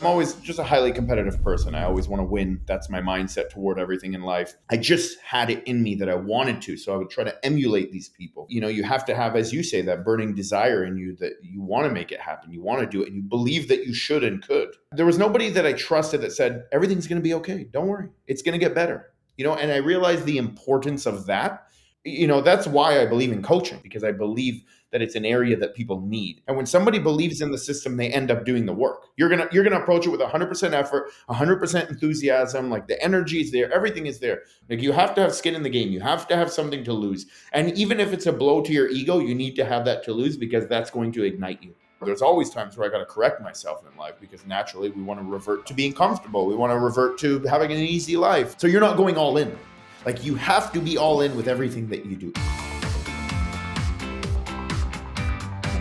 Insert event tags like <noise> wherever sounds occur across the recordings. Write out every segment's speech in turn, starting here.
I'm always just a highly competitive person. I always want to win. That's my mindset toward everything in life. I just had it in me that I wanted to. So I would try to emulate these people. You know, you have to have, as you say, that burning desire in you that you want to make it happen. You want to do it and you believe that you should and could. There was nobody that I trusted that said, everything's going to be okay. Don't worry. It's going to get better. You know, and I realized the importance of that. You know, that's why I believe in coaching because I believe that it's an area that people need. And when somebody believes in the system, they end up doing the work. You're gonna you're gonna approach it with 100% effort, 100% enthusiasm. Like the energy is there, everything is there. Like you have to have skin in the game. You have to have something to lose. And even if it's a blow to your ego, you need to have that to lose because that's going to ignite you. There's always times where I got to correct myself in life because naturally we want to revert to being comfortable. We want to revert to having an easy life. So you're not going all in. Like you have to be all in with everything that you do.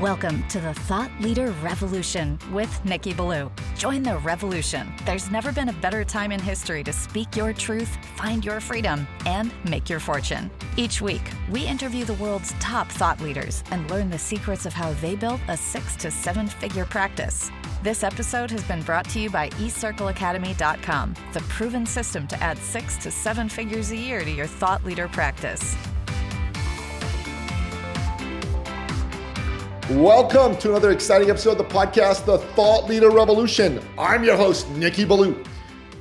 Welcome to the Thought Leader Revolution with Nicky Billou. Join the revolution. There's never been a better time in history to speak your truth, find your freedom, and make your fortune. Each week, we interview the world's top thought leaders and learn the secrets of how they built a six to seven figure practice. This episode has been brought to you by eCircleAcademy.com, the proven system to add six to seven figures a year to your thought leader practice. Welcome to another exciting episode of the podcast, The Thought Leader Revolution. I'm your host, Nicky Billou.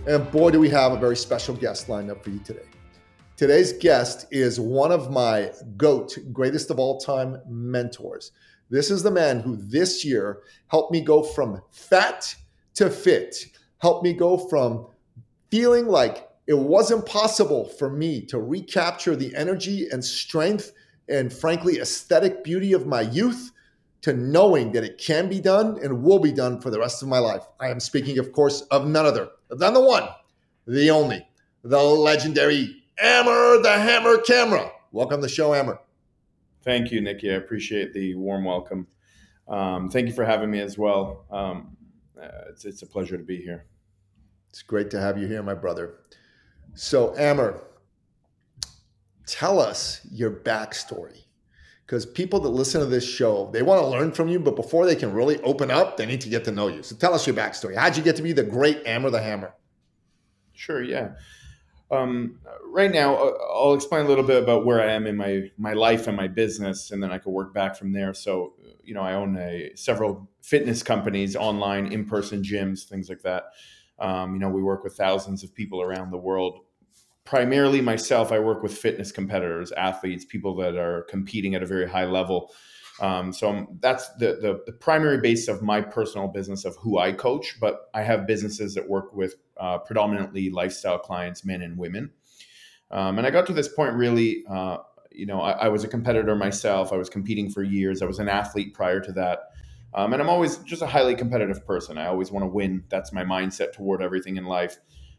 And boy, do we have a very special guest lined up for you today. Today's guest is one of my GOAT, greatest of all time mentors. This is the man who this year helped me go from fat to fit, helped me go from feeling like it wasn't possible for me to recapture the energy and strength and, frankly, aesthetic beauty of my youth to knowing that it can be done and will be done for the rest of my life. I am speaking, of course, of none other than the one, the only, the legendary Amer the Hammer Kamra. Welcome to the show, Amer. Thank you, Nicky. I appreciate the warm welcome. Um, thank you for having me as well. Um, uh, it's, it's a pleasure to be here. It's great to have you here, my brother. So, Amer, tell us your backstory because people that listen to this show they want to learn from you but before they can really open up they need to get to know you so tell us your backstory how'd you get to be the great Amer the hammer sure yeah um, right now i'll explain a little bit about where i am in my my life and my business and then i could work back from there. So you know i own a several fitness companies online in-person gyms things like that. Um, you know we work with thousands of people around the world. Primarily myself, I work with fitness competitors, athletes, people that are competing at a very high level. Um, so I'm, that's the, the, the primary base of my personal business of who I coach. But I have businesses that work with uh, predominantly lifestyle clients, men and women. Um, and I got to this point really. Uh, you know, I, I, was a competitor myself. I was competing for years. I was an athlete prior to that. Um, and I'm always just a highly competitive person. I always want to win. That's my mindset toward everything in life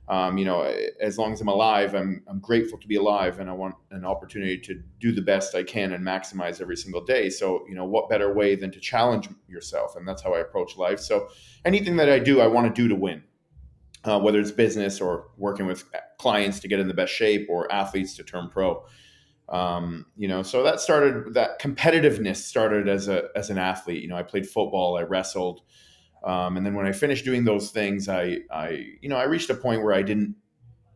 um, you know, as long as I'm alive, I'm, I'm grateful to be alive and I want an opportunity to do the best I can and maximize every single day. So, you know, what better way than to challenge yourself? And that's how I approach life. So, anything that I do, I want to do to win, uh, whether it's business or working with clients to get in the best shape or athletes to turn pro. Um, you know, so that started, that competitiveness started as a, as an athlete. You know, I played football, I wrestled. Um, and then when I finished doing those things, I, I, you know, I reached a point where I didn't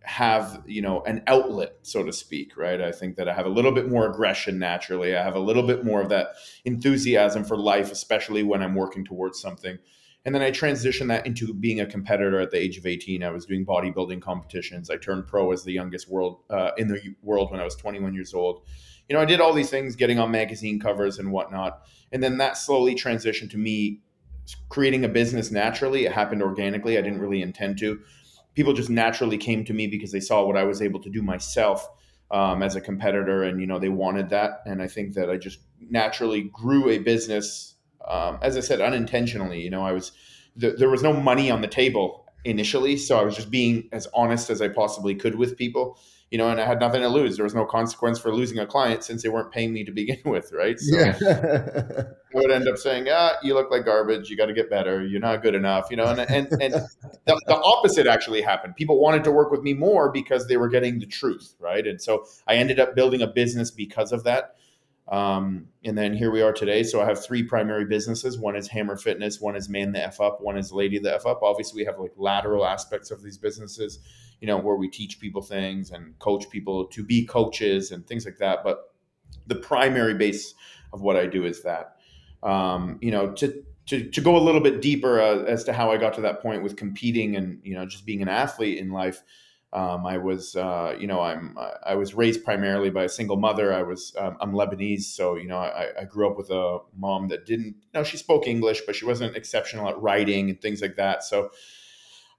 have, you know, an outlet, so to speak, right? I think that I have a little bit more aggression naturally. I have a little bit more of that enthusiasm for life, especially when I'm working towards something. And then I transitioned that into being a competitor at the age of 18. I was doing bodybuilding competitions. I turned pro as the youngest world uh, in the world when I was 21 years old. You know, I did all these things, getting on magazine covers and whatnot. And then that slowly transitioned to me creating a business naturally. It happened organically. I didn't really intend to. People just naturally came to me because they saw what I was able to do myself um, as a competitor, and you know they wanted that. And I think that I just naturally grew a business. Um, as I said, unintentionally. You know, I was th- there was no money on the table initially, so I was just being as honest as I possibly could with people you know, and I had nothing to lose. There was no consequence for losing a client since they weren't paying me to begin <laughs> with, right? So yeah. <laughs> I would end up saying, ah, you look like garbage. You got to get better. You're not good enough, you know, and, and, and <laughs> the, the, opposite actually happened. People wanted to work with me more because they were getting the truth, right? And so I ended up building a business because of that. Um, and then here we are today. So I have three primary businesses. One is Hammer Fitness, one is Man the F Up, one is Lady the F Up. Obviously, we have like lateral aspects of these businesses, you know, where we teach people things and coach people to be coaches and things like that. But the primary base of what I do is that. Um, you know, to to, to go a little bit deeper uh, as to how I got to that point with competing and you know just being an athlete in life. Um, I was, uh, you know, I'm I was raised primarily by a single mother. I was um, I'm Lebanese, so you know I, I, grew up with a mom that didn't, you know, she spoke English, but she wasn't exceptional at writing and things like that. So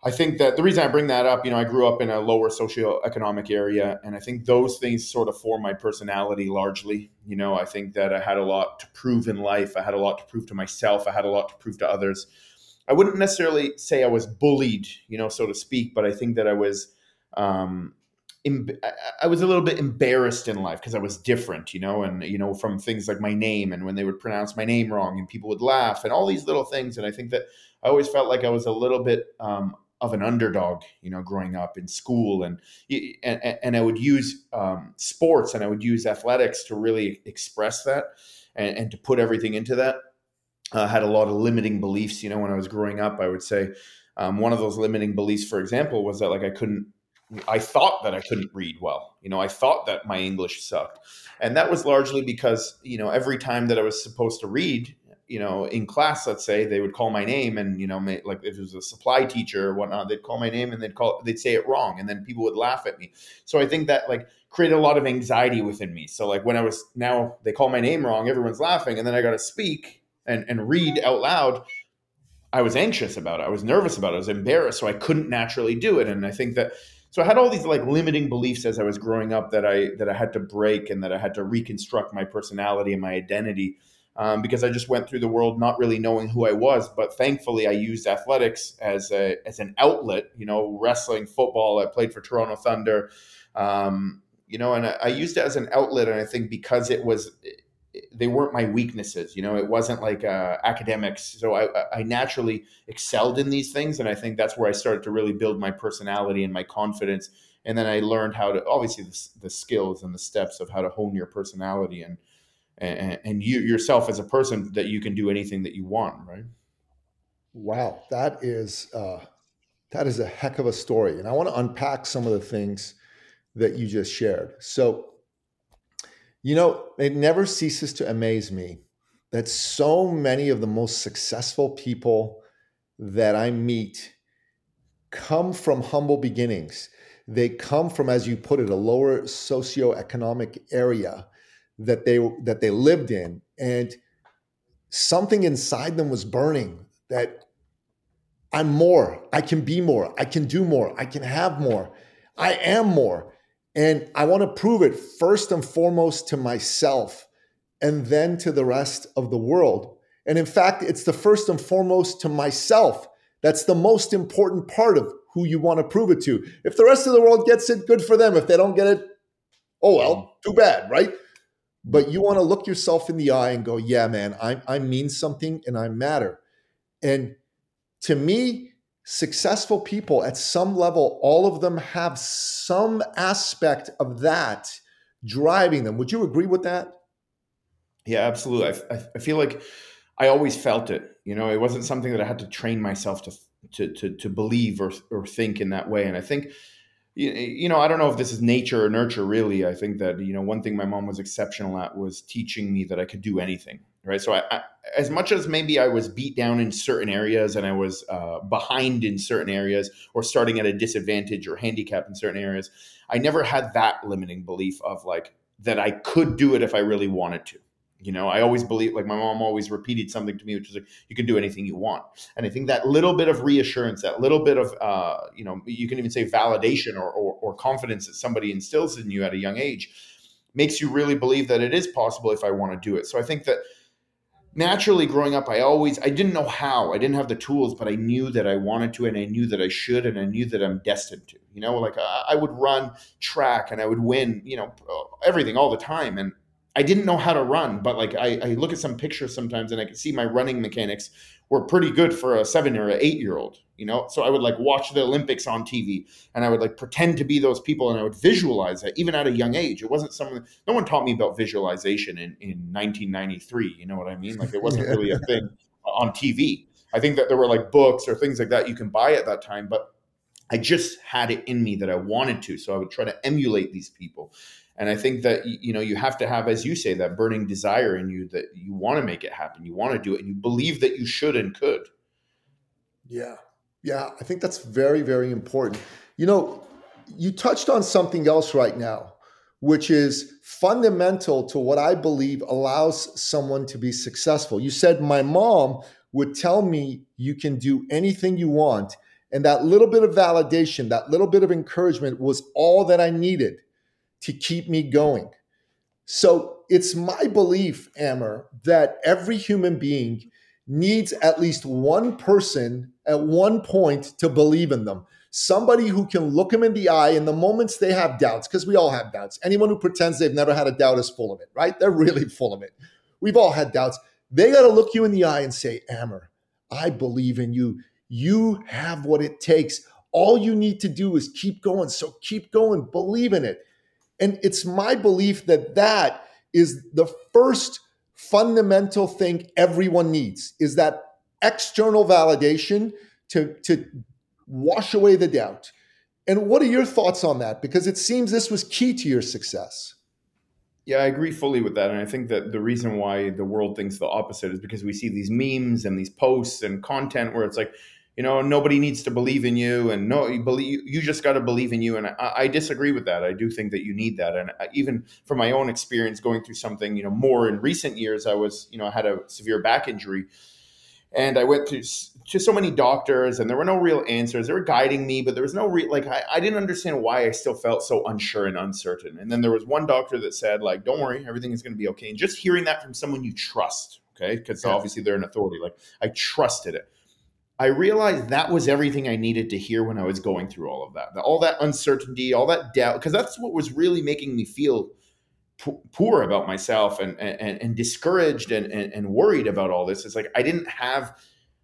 I think that the reason I bring that up, you know, I grew up in a lower socioeconomic area, and I think those things sort of form my personality largely. You know, I think that I had a lot to prove in life. I had a lot to prove to myself. I had a lot to prove to others. I wouldn't necessarily say I was bullied, you know, so to speak, but I think that I was, um, I was a little bit embarrassed in life because I was different, you know, and you know from things like my name and when they would pronounce my name wrong and people would laugh and all these little things. And I think that I always felt like I was a little bit um, of an underdog, you know, growing up in school, and and, and I would use um, sports and I would use athletics to really express that and, and to put everything into that. I uh, had a lot of limiting beliefs, you know, when I was growing up. I would say um, one of those limiting beliefs, for example, was that like I couldn't. I thought that I couldn't read well. You know, I thought that my English sucked. And that was largely because, you know, every time that I was supposed to read, you know, in class, let's say they would call my name, and you know, like if it was a supply teacher or whatnot, they'd call my name and they'd call, they'd say it wrong, and then people would laugh at me. So I think that like created a lot of anxiety within me. So like when I was now they call my name wrong, everyone's laughing, and then I got to speak and and read out loud. I was anxious about it. I was nervous about it. I was embarrassed, so I couldn't naturally do it. And I think that so I had all these like limiting beliefs as I was growing up that I that I had to break and that I had to reconstruct my personality and my identity um, because I just went through the world not really knowing who I was. But thankfully, I used athletics as a as an outlet. You know, wrestling, football. I played for Toronto Thunder. Um, you know, and I, I, used it as an outlet. And I think because it was, they weren't my weaknesses. You know, it wasn't like uh, academics. So I, I naturally excelled in these things, and I think that's where I started to really build my personality and my confidence. And then I learned how to obviously the, the skills and the steps of how to hone your personality and and, and you yourself as a person that you can do anything that you want, right? Wow, that is uh, that is a heck of a story, and I want to unpack some of the things that you just shared. So, you know, it never ceases to amaze me that so many of the most successful people that I meet come from humble beginnings. They come from, as you put it, a lower socioeconomic area that they that they lived in and something inside them was burning that I'm more, I can be more, I can do more, I can have more, I am more. And I want to prove it first and foremost to myself and then to the rest of the world. And in fact, it's the first and foremost to myself. That's the most important part of who you want to prove it to. If the rest of the world gets it, good for them. If they don't get it, oh well, too bad, right? but you want to look yourself in the eye and go, yeah, man, I, I mean something and I matter. And to me, successful people at some level, all of them have some aspect of that driving them. Would you agree with that? Yeah, absolutely. I, I feel like I always felt it. You know, it wasn't something that I had to train myself to to to, to believe or or think in that way. And I think you know, I don't know if this is nature or nurture, really. I think that, you know, one thing my mom was exceptional at was teaching me that I could do anything. Right. So, I, I, as much as maybe I was beat down in certain areas and I was uh, behind in certain areas or starting at a disadvantage or handicap in certain areas, I never had that limiting belief of like that I could do it if I really wanted to. You know, I always believe, like my mom always repeated something to me, which is like, you can do anything you want. And I think that little bit of reassurance, that little bit of, uh, you know, you can even say validation or, or, or confidence that somebody instills in you at a young age makes you really believe that it is possible if I want to do it. So I think that naturally growing up, I always, I didn't know how, I didn't have the tools, but I knew that I wanted to, and I knew that I should, and I knew that I'm destined to, you know, like I would run track and I would win, you know, everything all the time. And I didn't know how to run, but like I, I, look at some pictures sometimes and I can see my running mechanics were pretty good for a seven or an eight year old, you know? So I would like watch the Olympics on TV and I would like pretend to be those people and I would visualize it even at a young age. It wasn't something, no one taught me about visualization in, in 1993. You know what I mean? Like it wasn't really a <laughs> thing on TV. I think that there were like books or things like that you can buy at that time, but I just had it in me that I wanted to. So I would try to emulate these people. And I think that you know you have to have, as you say, that burning desire in you that you want to make it happen, you want to do it, and you believe that you should and could. Yeah, yeah, I think that's very, very important. You know, you touched on something else right now, which is fundamental to what I believe allows someone to be successful. You said my mom would tell me you can do anything you want. And that little bit of validation, that little bit of encouragement was all that I needed to keep me going. So it's my belief, Amer, that every human being needs at least one person at one point to believe in them. Somebody who can look them in the eye in the moments they have doubts, because we all have doubts. Anyone who pretends they've never had a doubt is full of it, right? They're <laughs> really full of it. We've all had doubts. They got to look you in the eye and say, Amer, I believe in you. You have what it takes. All you need to do is keep going. So keep going, believe in it. And it's my belief that that is the first fundamental thing everyone needs is that external validation to, to wash away the doubt. And what are your thoughts on that? Because it seems this was key to your success. Yeah, I agree fully with that. And I think that the reason why the world thinks the opposite is because we see these memes and these posts and content where it's like, you know nobody needs to believe in you and no you believe you just got to believe in you and I, I, disagree with that. I do think that you need that and I, even from my own experience going through something you know more in recent years i was you know i had a severe back injury and i went to to so many doctors and there were no real answers. They were guiding me but there was no real like I, I didn't understand why i still felt so unsure and uncertain. And then there was one doctor that said like don't worry everything is going to be okay. And just hearing that from someone you trust okay? Because obviously they're an authority like i trusted it I realized that was everything I needed to hear when I was going through all of that. All that uncertainty, all that doubt, because that's what was really making me feel poor about myself and and, and discouraged and, and, and worried about all this. It's like I didn't have,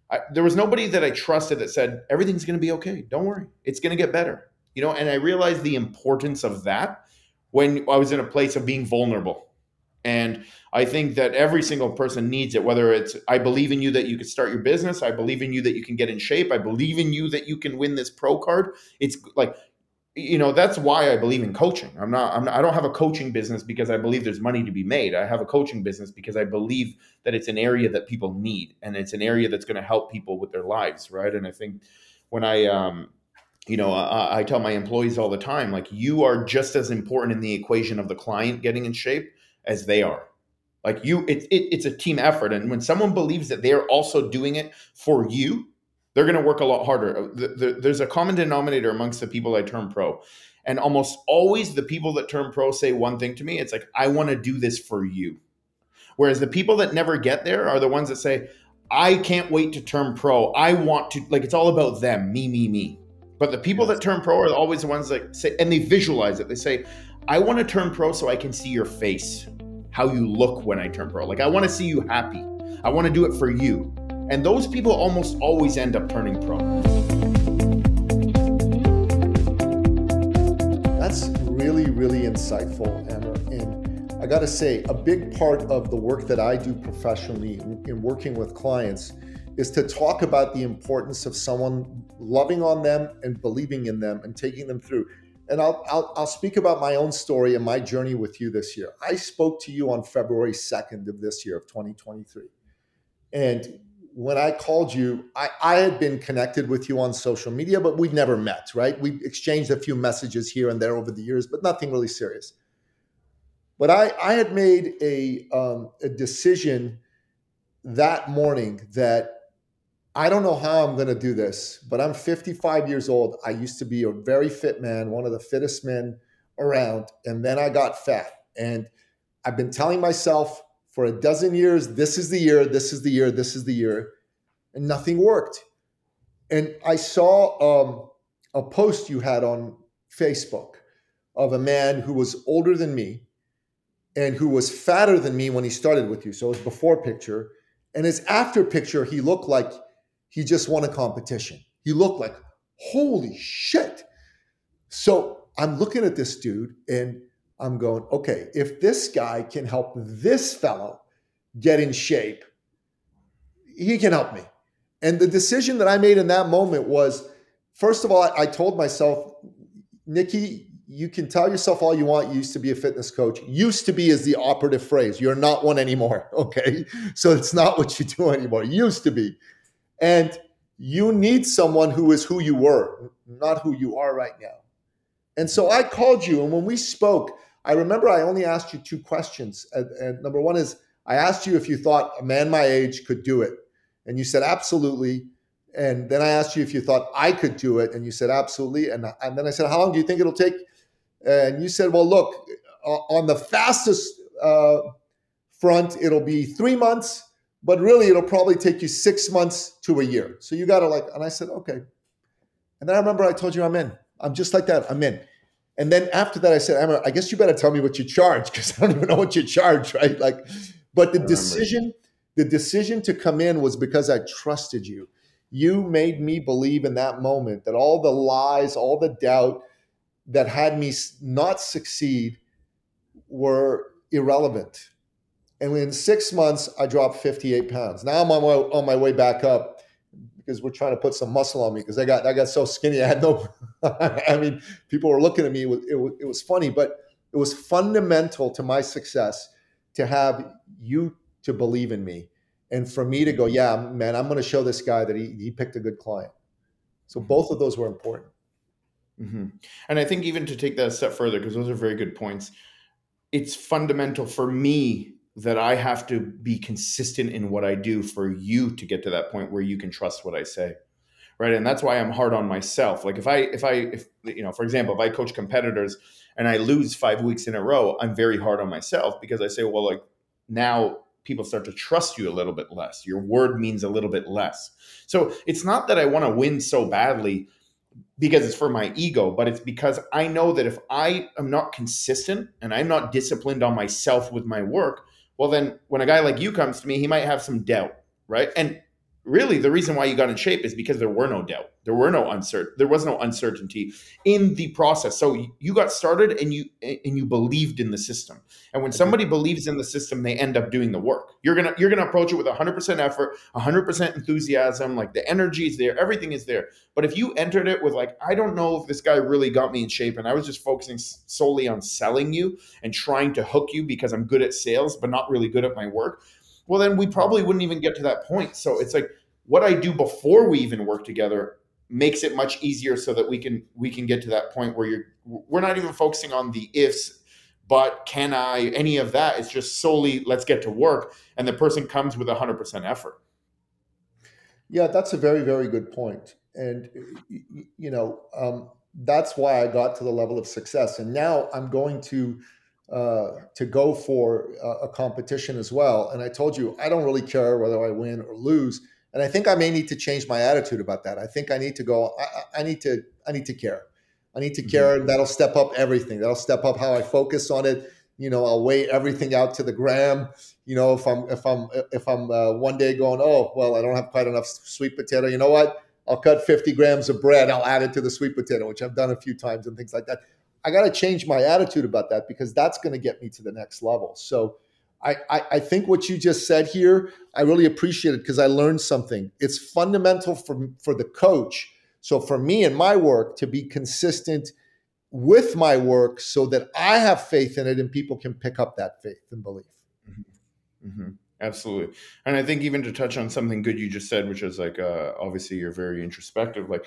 I, there was nobody that I trusted that said everything's going to be okay. Don't worry, it's going to get better. You know, and I realized the importance of that when I was in a place of being vulnerable and I think that every single person needs it, whether it's, I believe in you that you can start your business. I believe in you that you can get in shape. I believe in you that you can win this pro card. It's like, you know, that's why I believe in coaching. I'm not, I'm not, I don't have a coaching business because I believe there's money to be made. I have a coaching business because I believe that it's an area that people need and it's an area that's going to help people with their lives. Right. And I think when I, um, you know, I, I tell my employees all the time, like, you are just as important in the equation of the client getting in shape as they are. Like you, it, it, it's a team effort. And when someone believes that they're also doing it for you, they're going to work a lot harder. Uh, the, the, there's a common denominator amongst the people I turn pro. And almost always the people that turn pro say one thing to me it's like, I want to do this for you. Whereas the people that never get there are the ones that say, I can't wait to turn pro. I want to, like, it's all about them, me, me, me. But the people that turn pro are always the ones that say, and they visualize it. They say, I want to turn pro so I can see your face, how you look when I turn pro. Like, I want to see you happy. I want to do it for you. And those people almost always end up turning pro. That's really, really insightful, Amer. And I got to say, a big part of the work that I do professionally in working with clients is to talk about the importance of someone loving on them and believing in them and taking them through and I'll, I'll, I'll speak about my own story and my journey with you this year. I spoke to you on February 2nd of this year of 2023. And when I called you, I, I had been connected with you on social media, but we'd never met, right? We exchanged a few messages here and there over the years, but nothing really serious. But I, I had made a, um, a decision that morning that I don't know how I'm going to do this, but I'm 55 years old. I used to be a very fit man, one of the fittest men around. And then I got fat. And I've been telling myself for a dozen years, this is the year, this is the year, this is the year. And nothing worked. And I saw um, a post you had on Facebook of a man who was older than me and who was fatter than me when he started with you. So it was before picture And his after picture, he looked like he just won a competition. He looked like, holy shit. So I'm looking at this dude and I'm going, okay, if this guy can help this fellow get in shape, he can help me. And the decision that I made in that moment was first of all, I, told myself, Nicky, you can tell yourself all you want. You used to be a fitness coach. Used to be is the operative phrase. You're not one anymore. <laughs> Okay. So it's not what you do anymore. Used to be. And you need someone who is who you were, not who you are right now. And so I called you. And when we spoke, I remember I only asked you two questions. And, and number one is I asked you if you thought a man my age could do it. And you said, absolutely. And then I asked you if you thought I could do it. And you said, absolutely. And, and then I said, how long do you think it'll take? And you said, well, look, on the fastest uh, front, it'll be three months, but really it'll probably take you six months to a year. So you got to like, and I said, okay. And then I remember I told you I'm in. I'm just like that. I'm in. And then after that, I said, I guess you better tell me what you charge because I don't even know what you charge, <laughs> right? Like, but the decision, the decision to come in was because I trusted you. You made me believe in that moment that all the lies, all the doubt that had me not succeed were irrelevant. And in six months, I dropped 58 pounds. Now I'm on my, on my way back up because we're trying to put some muscle on me because I got I got so skinny. I had no. <laughs> I mean, people were looking at me. It was, it was, it was funny, but it was fundamental to my success to have you to believe in me, and for me to go, yeah, man, I'm going to show this guy that he he picked a good client. So mm-hmm. both of those were important. Mm-hmm. And I think even to take that a step further, because those are very good points. It's fundamental for me that I have to be consistent in what I do for you to get to that point where you can trust what I say. Right. And that's why I'm hard on myself. Like if I, if I, if, you know, for example, if I coach competitors and I lose five weeks in a row, I'm very hard on myself because I say, well, like now people start to trust you a little bit less. Your word means a little bit less. So it's not that I want to win so badly because it's for my ego, but it's because I know that if I am not consistent and I'm not disciplined on myself with my work, well, then when a guy like you comes to me, he might have some doubt, right? And really the reason why you got in shape is because there were no doubt. There were no uncertain there was no uncertainty in the process. So you got started and you and you believed in the system. And when somebody believes in the system they end up doing the work. You're gonna you're gonna approach it with 100% effort 100% enthusiasm like the energy is there everything is there. But if you entered it with like i don't know if this guy really got me in shape and i was just focusing solely on selling you and trying to hook you because i'm good at sales but not really good at my work well then we probably wouldn't even get to that point. So it's like what i do before we even work together makes it much easier so that we can we can get to that point where you're we're not even focusing on the ifs but can i any of that. It's just solely let's get to work. And the person comes with 100% effort. Yeah that's a very very good point. And you know um, that's why i got to the level of success. And now i'm going to uh, to go for a, a competition as well. And I told you, I don't really care whether I win or lose. And I think I may need to change my attitude about that. I think I need to go. I, I need to. I need to care. I need to care. Mm-hmm. That'll step up everything. That'll step up how I focus on it. You know, I'll weigh everything out to the gram. You know, if I'm if I'm if I'm uh, one day going, oh well, I don't have quite enough sweet potato. You know what? I'll cut 50 grams of bread. I'll add it to the sweet potato, which I've done a few times and things like that. I got to change my attitude about that because that's going to get me to the next level. So I, I, I think what you just said here, I really appreciate it because I learned something. It's fundamental for, for the coach. So for me and my work to be consistent with my work so that I have faith in it and people can pick up that faith and belief. Mm-hmm. Mm-hmm. Absolutely. And I think even to touch on something good you just said, which is like, uh, obviously you're very introspective. Like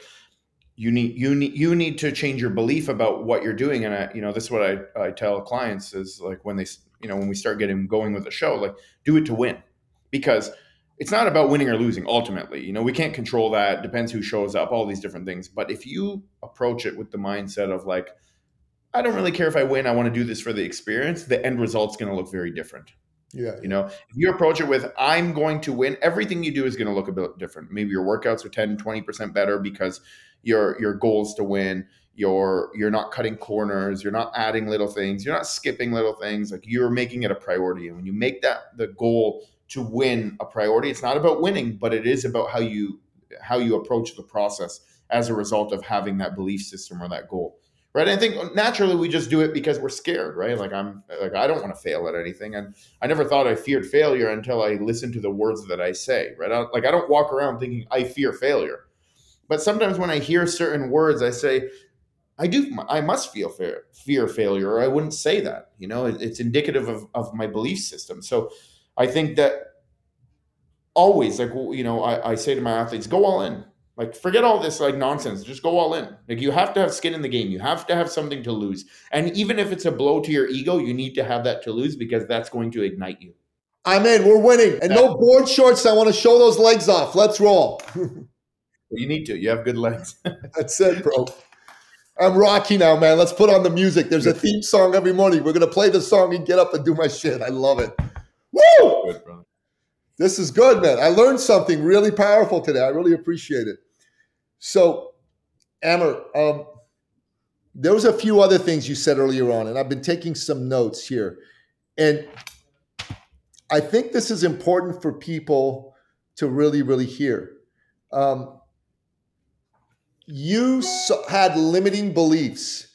you need you need you need to change your belief about what you're doing. And I, you know this is what I, I tell clients is like when they you know when we start getting going with the show like do it to win. Because it's not about winning or losing ultimately. You know we can't control that. Depends who shows up all these different things. But if you approach it with the mindset of like i don't really care if i win i want to do this for the experience the end result's going to look very different. Yeah. You know, if you approach it with, I'm going to win, everything you do is going to look a bit different. Maybe your workouts are 10, 20% better because your your goals to win. You're you're not cutting corners, you're not adding little things, you're not skipping little things. Like you're making it a priority. And when you make that the goal to win a priority. It's not about winning, but it is about how you how you approach the process as a result of having that belief system or that goal. Right. And I think naturally we just do it because we're scared, right? Like I'm like I don't want to fail at anything. And I never thought I feared failure until I listened to the words that I say. Right. I, like I don't walk around thinking I fear failure. But sometimes when I hear certain words, I say, I do. I must feel fear, fear failure, or I wouldn't say that. You know, it, it's indicative of, of my belief system. So I think that always, like you know, I, I say to my athletes, go all in. Like forget all this like nonsense. Just go all in. Like you have to have skin in the game. You have to have something to lose. And even if it's a blow to your ego, you need to have that to lose because that's going to ignite you. I'm in. We're winning. And no board shorts. I want to show those legs off. Let's roll. <laughs> you need to. You have good legs. <laughs> that's it, bro. I'm rocky now, man. Let's put on the music. There's a theme song every morning. We're gonna play the song and get up and do my shit. I love it. Woo! Good, this is good, man. I learned something really powerful today. I really appreciate it. So, Amer, um, there was a few other things you said earlier on, and I've been taking some notes here. And I think this is important for people to really, really hear. Um, you had limiting beliefs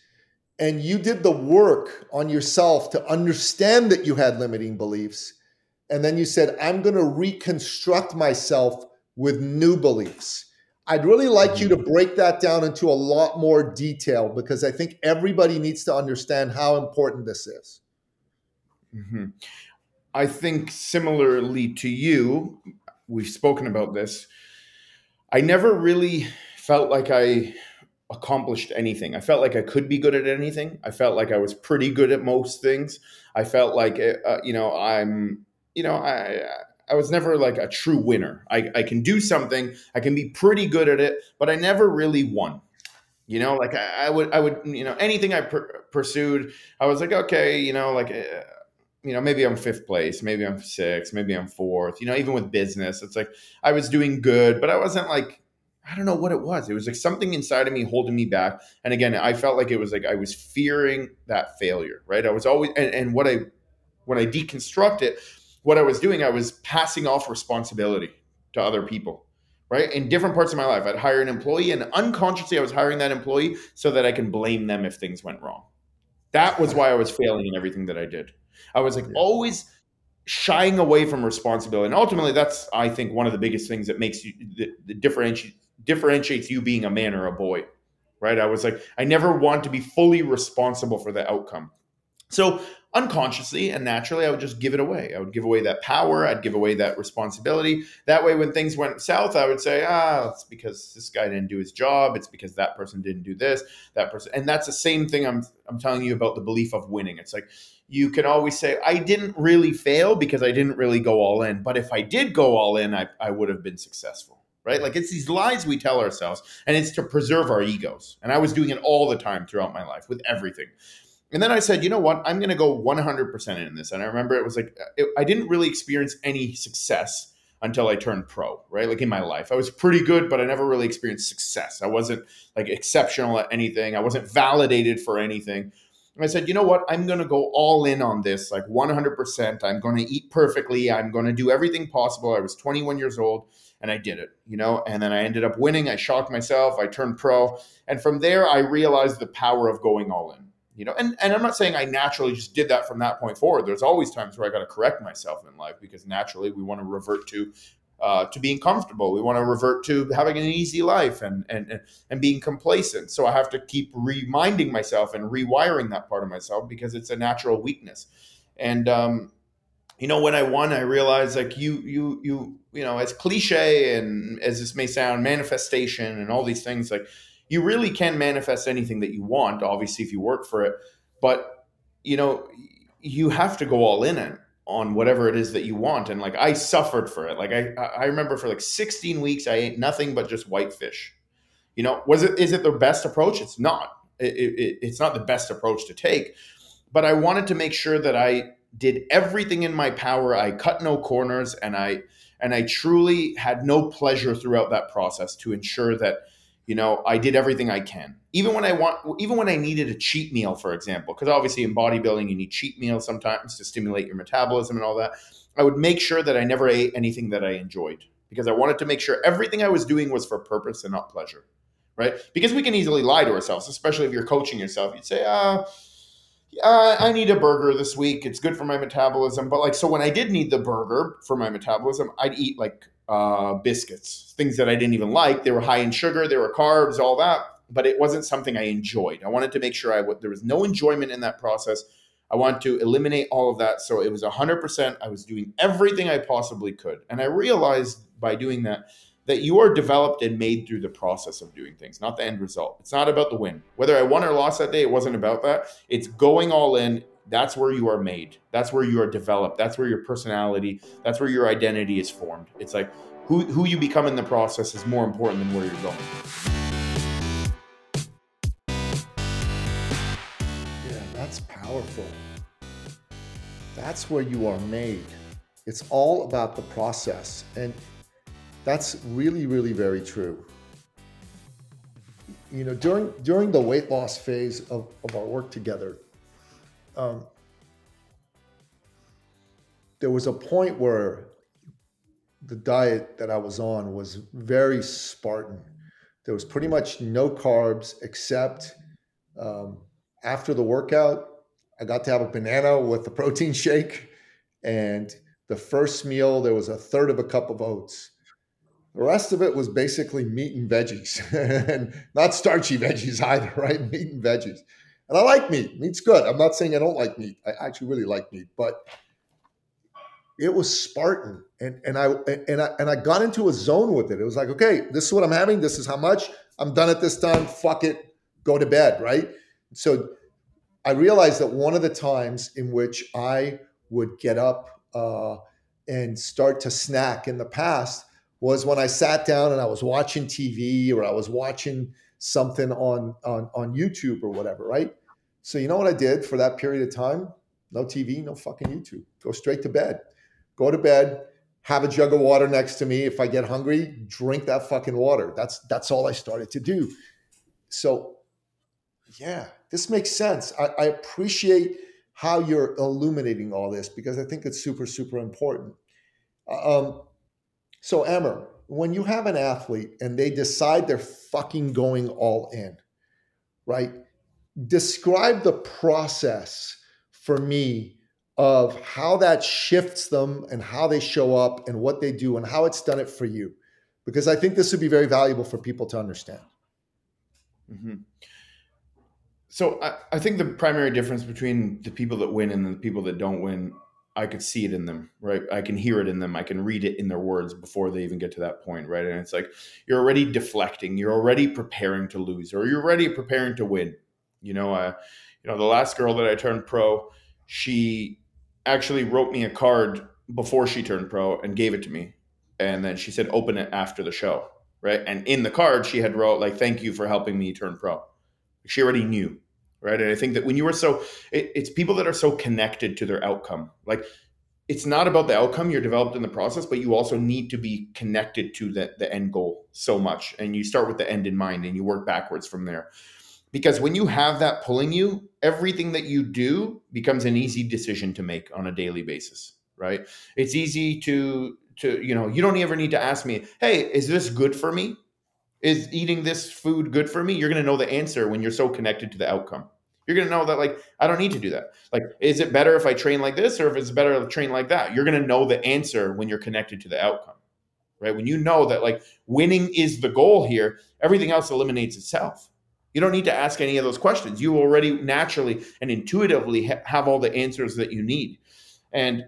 and you did the work on yourself to understand that you had limiting beliefs. And then you said, I'm going to reconstruct myself with new beliefs. I'd really like you to mm-hmm. break that down into a lot more detail because I think everybody needs to understand how important this is. Mm-hmm. I think similarly to you, we've spoken about this. I never really felt like I accomplished anything. I felt like I could be good at anything. I felt like I was pretty good at most things. I felt like eh, uh, you know I'm you know I I was never like a true winner. I, I can do something. I can be pretty good at it, but I never really won. You know, like I, I would I would you know anything I pursued, I was like okay, you know, like. Uh, you know, maybe I'm fifth place, maybe I'm sixth, maybe I'm fourth. You know, even with business, it's like I was doing good, but I wasn't like I don't know what it was. It was like something inside of me holding me back. And again, I felt like it was like I was fearing that failure, right? I was always, and, and what I, when I deconstruct it, what I was doing, I was passing off responsibility to other people, right? In different parts of my life, I'd hire an employee and unconsciously I was hiring that employee so that I can blame them if things went wrong. That was why I was failing in everything that I did. I was like yeah. always shying away from responsibility. And ultimately, that's, I think, one of the biggest things that makes you, the, the differentiate differentiates you being a man or a boy, right? I was like, I never want to be fully responsible for the outcome. So unconsciously and naturally, I would just give it away. I would give away that power. I'd give away that responsibility. That way, when things went south, I would say, ah, it's because this guy didn't do his job. It's because that person didn't do this, that person. And that's the same thing I'm, I'm telling you about the belief of winning. It's like, you can always say, I didn't really fail because I didn't really go all in. But if I did go all in, I, I would have been successful right? Like it's these lies we tell ourselves, and it's to preserve our egos. And I was doing it all the time throughout my life with everything. And then I said, you know what? I'm going to go 100% in this. And I remember it was like, uh, it, I didn't really experience any success until I turned pro, right? Like in my life, I was pretty good, but I never really experienced success. I wasn't like exceptional at anything, I wasn't validated for anything. And I said, you know what? I'm going to go all in on this, like 100%. I'm going to eat perfectly. I'm going to do everything possible. I was 21 years old and I did it, you know, and then I ended up winning. I shocked myself. I turned pro. And from there, I realized the power of going all in, you know, and, and I'm not saying I naturally just did that from that point forward. There's always times where I got to correct myself in life because naturally we want to revert to uh, to being comfortable. We want to revert to having an easy life and, and and being complacent. So I have to keep reminding myself and rewiring that part of myself because it's a natural weakness. And um, you know, when I won, I realized like you, you, you, you know, as cliche and as this may sound, manifestation and all these things, like you really can manifest anything that you want. Obviously, if you work for it, but you know, you have to go all in it on whatever it is that you want. And like I suffered for it. Like I, I remember for like 16 weeks, I ate nothing but just whitefish. You know, was it is it the best approach? It's not. It, it, it's not the best approach to take. But I wanted to make sure that I did everything in my power. I cut no corners and I and I truly had no pleasure throughout that process to ensure that you know i did everything i can. Even when i want even when i needed a cheat meal for example because obviously in bodybuilding you need cheat meals sometimes to stimulate your metabolism and all that. I would make sure that i never ate anything that i enjoyed because i wanted to make sure everything i was doing was for purpose and not pleasure right? Because we can easily lie to ourselves especially if you're coaching yourself. You'd say ah uh, I need a burger this week. It's good for my metabolism. But like, so when I did need the burger for my metabolism, I'd eat like uh, biscuits, things that I didn't even like. They were high in sugar, they were carbs, all that. But it wasn't something I enjoyed. I wanted to make sure I w- there was no enjoyment in that process. I wanted to eliminate all of that. So it was 100%. I was doing everything I possibly could. And I realized by doing that, that you are developed and made through the process of doing things, not the end result. It's not about the win. Whether I won or lost that day, it wasn't about that. It's going all in, that's where you are made. That's where you are developed. That's where your personality, that's where your identity is formed. It's like who, who you become in the process is more important than where you're going. Yeah, that's powerful. That's where you are made. It's all about the process. And that's really, really very true. You know, during during the weight loss phase of, of our work together, um, there was a point where the diet that I was on was very Spartan. There was pretty much no carbs except um, after the workout, I got to have a banana with the protein shake. And the first meal, there was a third of a cup of oats. The rest of it was basically meat and veggies, <laughs> and not starchy veggies either, right? <laughs> Meat and veggies. And I like meat. Meat's good. I'm not saying I don't like meat. I actually really like meat, but it was Spartan. And and I and I and I got into a zone with it. It was like, okay, this is what I'm having. This is how much. I'm done at this time. Fuck it. Go to bed, right? So I realized that one of the times in which I would get up uh, and start to snack in the past was when I sat down and I was watching TV or I was watching something on on on YouTube or whatever, right? So you know what I did for that period of time? No TV, no fucking YouTube. Go straight to bed. Go to bed, have a jug of water next to me. If I get hungry, drink that fucking water. That's that's all I started to do. So yeah, this makes sense. I, I appreciate how you're illuminating all this because I think it's super, super important. Uh, um, so, Amer, when you have an athlete and they decide they're fucking going all in, right? Describe the process for me of how that shifts them and how they show up and what they do and how it's done it for you. Because I think this would be very valuable for people to understand. Mm-hmm. So I, I think the primary difference between the people that win and the people that don't win I could see it in them, right? I can hear it in them. I can read it in their words before they even get to that point, right? And it's like you're already deflecting. You're already preparing to lose, or you're already preparing to win. You know, uh, you know, the last girl that I turned pro, she actually wrote me a card before she turned pro and gave it to me, and then she said, "Open it after the show," right? And in the card, she had wrote like, "Thank you for helping me turn pro." She already knew right? And i think that when you are so it, it's people that are so connected to their outcome. Like it's not about the outcome you're developed in the process but you also need to be connected to the, the end goal so much. And you start with the end in mind and you work backwards from there. Because when you have that pulling you everything that you do becomes an easy decision to make on a daily basis right? It's easy to to you know you don't ever need to ask me hey is this good for me is eating this food good for me? You're going to know the answer when you're so connected to the outcome. You're going to know that, like, I don't need to do that. Like, is it better if I train like this or if it's better to train like that? You're going to know the answer when you're connected to the outcome, right? When you know that, like, winning is the goal here, everything else eliminates itself. You don't need to ask any of those questions. You already naturally and intuitively ha- have all the answers that you need. And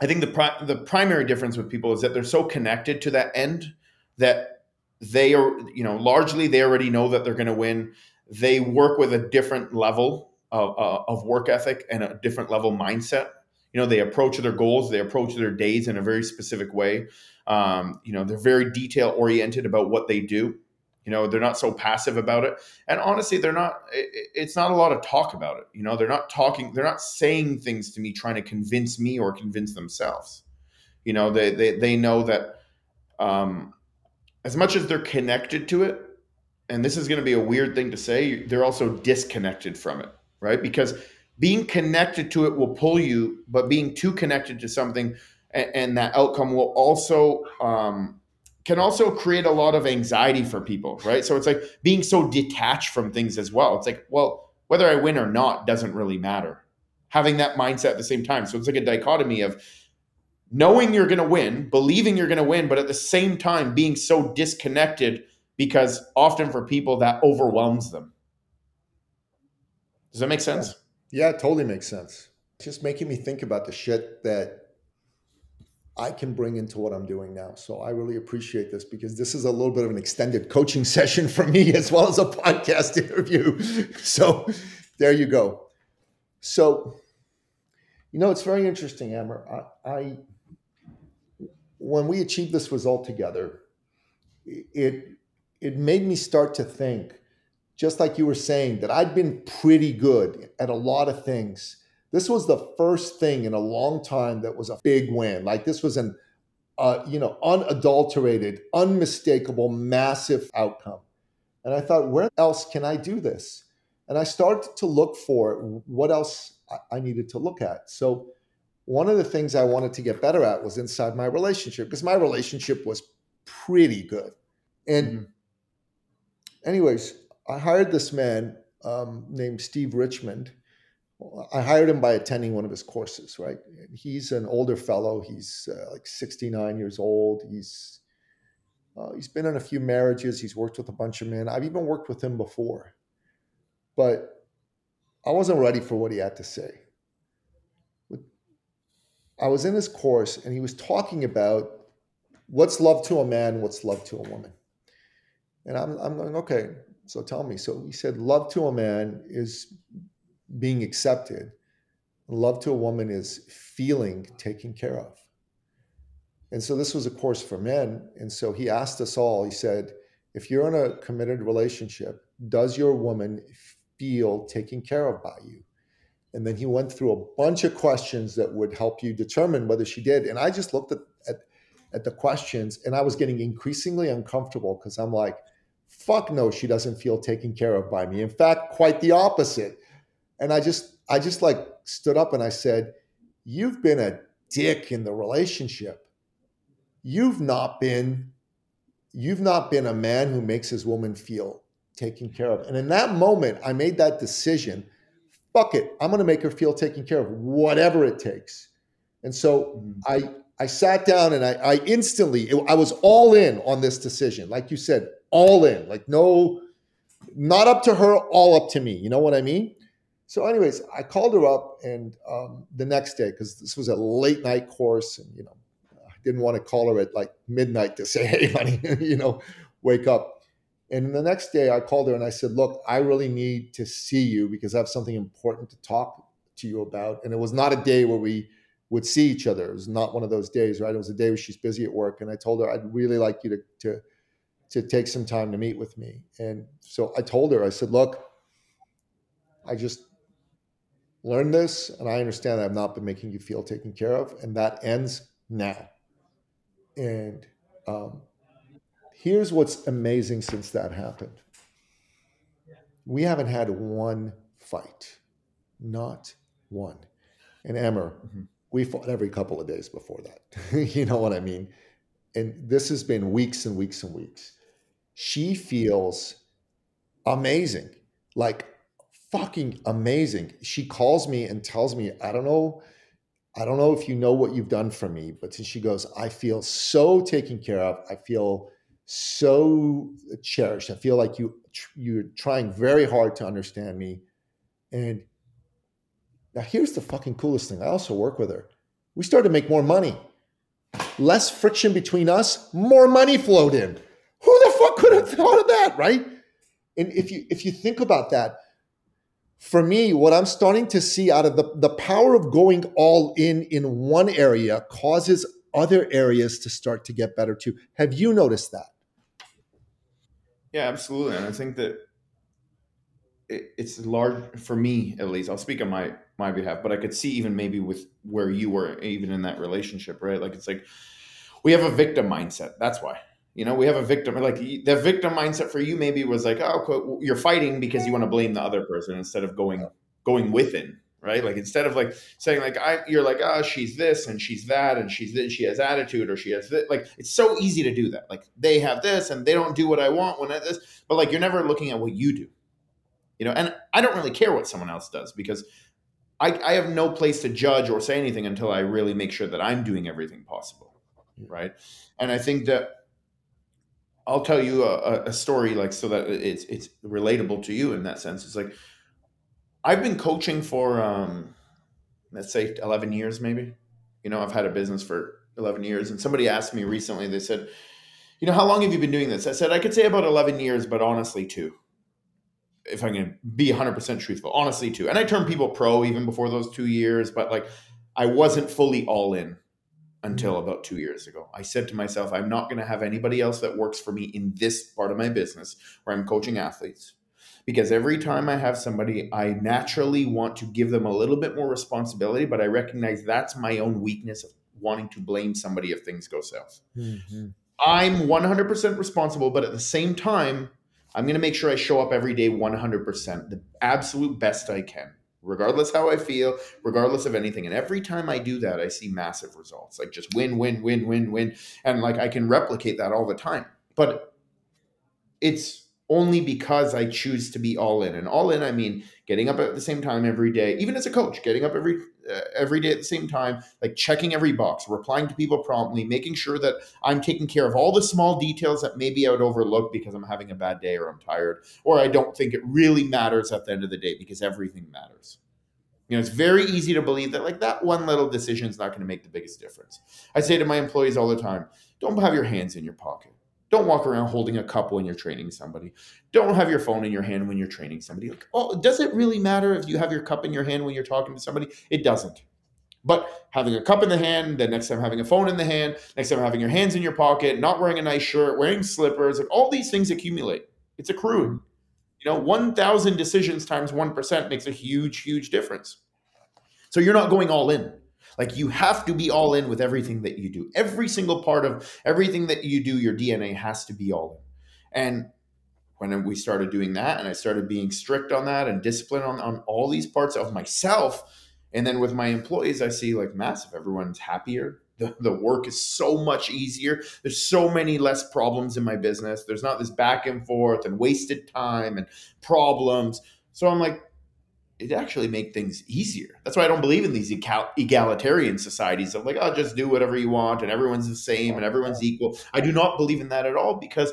I think the pri- the primary difference with people is that they're so connected to that end that they are, you know, largely they already know that they're going to win. They work with a different level of, uh, of work ethic and a different level mindset. You know, they approach their goals, they approach their days in a very specific way. Um, you know, they're very detail oriented about what they do. You know, they're not so passive about it. And honestly, they're not, it, it's not a lot of talk about it. You know, they're not talking, they're not saying things to me, trying to convince me or convince themselves. You know, they, they, they know that, um, as much as they're connected to it, and this is going to be a weird thing to say, they're also disconnected from it, right? Because being connected to it will pull you, but being too connected to something and, and that outcome will also um, can also create a lot of anxiety for people, right? So it's like being so detached from things as well. It's like, well, whether I win or not doesn't really matter. Having that mindset at the same time. So it's like a dichotomy of knowing you're going to win, believing you're going to win, but at the same time being so disconnected because often for people that overwhelms them. Does that make sense? Yeah, yeah it totally makes sense. It's just making me think about the shit that I can bring into what I'm doing now. So I really appreciate this because this is a little bit of an extended coaching <laughs> session for me as well as a podcast <laughs> interview. So there you go. So, you know, it's very interesting, Amer. I, I when we achieved this result together, it it made me start to think, just like you were saying, that I'd been pretty good at a lot of things this was the first thing in a long time that was a big win. Like this was an, uh, you know, unadulterated, unmistakable, massive outcome. And I thought, where else can I do this? And I started to look for what else I needed to look at. So one of the things I wanted to get better at was inside my relationship because my relationship was pretty good. And, mm-hmm. anyways, I hired this man um, named Steve Richmond I hired him by attending one of his courses, right? He's an older fellow. He's uh, like 69 years old. He's uh, he's been in a few marriages. He's worked with a bunch of men. I've even worked with him before, but I wasn't ready for what he had to say. I was in his course, and he was talking about what's love to a man, what's love to a woman, and I'm I'm going okay. So tell me. So he said, love to a man is being accepted. Love to a woman is feeling taken care of. And so this was a course for men. And so he asked us all, he said, if you're in a committed relationship, does your woman feel taken care of by you? And then he went through a bunch of questions that would help you determine whether she did. And I just looked at, at, at the questions and I was getting increasingly uncomfortable because I'm like, fuck no, she doesn't feel taken care of by me. In fact, quite the opposite. And I just, I just like stood up and I said, You've been a dick in the relationship. You've not been, you've not been a man who makes his woman feel taken care of. And in that moment, I made that decision. Fuck it. I'm gonna make her feel taken care of, whatever it takes. And so mm-hmm. I I sat down and I, I instantly I was all in on this decision. Like you said, all in. Like no, not up to her, all up to me. You know what I mean? So, anyways, I called her up, and um, the next day, because this was a late night course, and you know, I didn't want to call her at like midnight to <laughs> say, "Hey, honey, <laughs> you know, wake up." And the next day, I called her and I said, "Look, I really need to see you because I have something important to talk to you about." And it was not a day where we would see each other. It was not one of those days, right? It was a day where she's busy at work, and I told her I'd really like you to to to take some time to meet with me. And so I told her, I said, "Look, I just learned this and I understand that I've not been making you feel taken care of, and that ends now. And um, here's what's amazing since that happened we haven't had one fight, not one. And Amer, mm-hmm. we fought every couple of days before that. <laughs> you know what I mean? And this has been weeks and weeks and weeks. She feels amazing. Like fucking amazing. She calls me and tells me, I don't know, I don't know if you know what you've done for me, but she goes, I feel so taken care of. I feel so cherished. I feel like you you're trying very hard to understand me. And now here's the fucking coolest thing. I also work with her. We started to make more money. Less friction between us, more money flowed in. Who the fuck could have thought of that, right? And if you if you think about that, for me, what I'm starting to see out of the, the power of going all in in one area causes other areas to start to get better too. Have you noticed that? Yeah, absolutely. And I think that it, it's large for me, at least. I'll speak on my my behalf, but I could see even maybe with where you were, even in that relationship, right? Like it's like we have a victim mindset. That's why You know, we have a victim, like the victim mindset for you maybe was like, oh, you're fighting because you want to blame the other person instead of going going within, right? Like instead of like saying like I, you're like, oh, she's this and she's that and she's this, she has attitude or she has this. Like it's so easy to do that. Like they have this and they don't do what I want when I this, but like you're never looking at what you do, you know. And I don't really care what someone else does because I, I have no place to judge or say anything until I really make sure that I'm doing everything possible, right? And I think that I'll tell you a, a, story like so that it's it's relatable to you in that sense. It's like I've been coaching for um, let's say eleven years, maybe. You know, I've had a business for eleven years, and somebody asked me recently. They said, "You know, how long have you been doing this?" I said, "I could say about eleven years, but honestly, two. If I'm going to be 100% truthful, honestly, two. And I turned people pro even before those two years, but like I wasn't fully all in until mm-hmm. about two years ago. I said to myself, I'm not going to have anybody else that works for me in this part of my business where I'm coaching athletes. Because every time I have somebody, I naturally want to give them a little bit more responsibility, but I recognize that's my own weakness of wanting to blame somebody if things go south. Mm-hmm. I'm 100% responsible, but at the same time, I'm going to make sure I show up every day 100%, the absolute best I can regardless how I feel, regardless of anything. And every time I do that, I see massive results, like just win, win, win, win, win. And like I can replicate that all the time. But it's only because I choose to be all in. And all in, I mean getting up at the same time every day, even as a coach, getting up every uh, every day at the same time, like checking every box, replying to people promptly, making sure that I'm taking care of all the small details that maybe I would overlook because I'm having a bad day or I'm tired or I don't think it really matters at the end of the day because everything matters. You know, it's very easy to believe that like that one little decision is not going to make the biggest difference. I say to my employees all the time, don't have your hands in your pocket don't walk around holding a cup when you're training somebody. Don't have your phone in your hand when you're training somebody. Like, oh, does it really matter if you have your cup in your hand when you're talking to somebody? It doesn't. But having a cup in the hand, then next time having a phone in the hand, next time having your hands in your pocket, not wearing a nice shirt, wearing slippers, like all these things accumulate. It's accruing. You know, 1,000 decisions times 1% makes a huge, huge difference. So you're not going all in. Like you have to be all in with everything that you do. Every single part of everything that you do, your DNA has to be all in. And when we started doing that and I started being strict on that and disciplined on, on all these parts of myself, and then with my employees, I see like massive, everyone's happier. The, the work is so much easier. There's so many less problems in my business. There's not this back and forth and wasted time and problems. So I'm like, it actually make things easier. That's why I don't believe in these egalitarian societies of like, oh, just do whatever you want and everyone's the same and everyone's equal. I do not believe in that at all because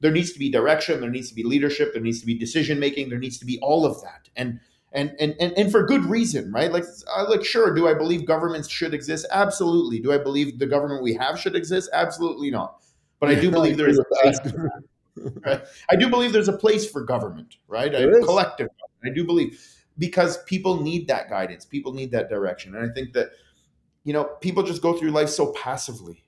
there needs to be direction, there needs to be leadership, there needs to be decision making, there needs to be all of that, and and and and, and for good reason, right? Like, uh, like sure, do I believe governments should exist? Absolutely. Do I believe the government we have should exist? Absolutely not. But I do believe there is a place. right? I do believe there's a place for government, right? A collective. I do believe because people need that guidance people need that direction. And i think that you know people just go through life so passively.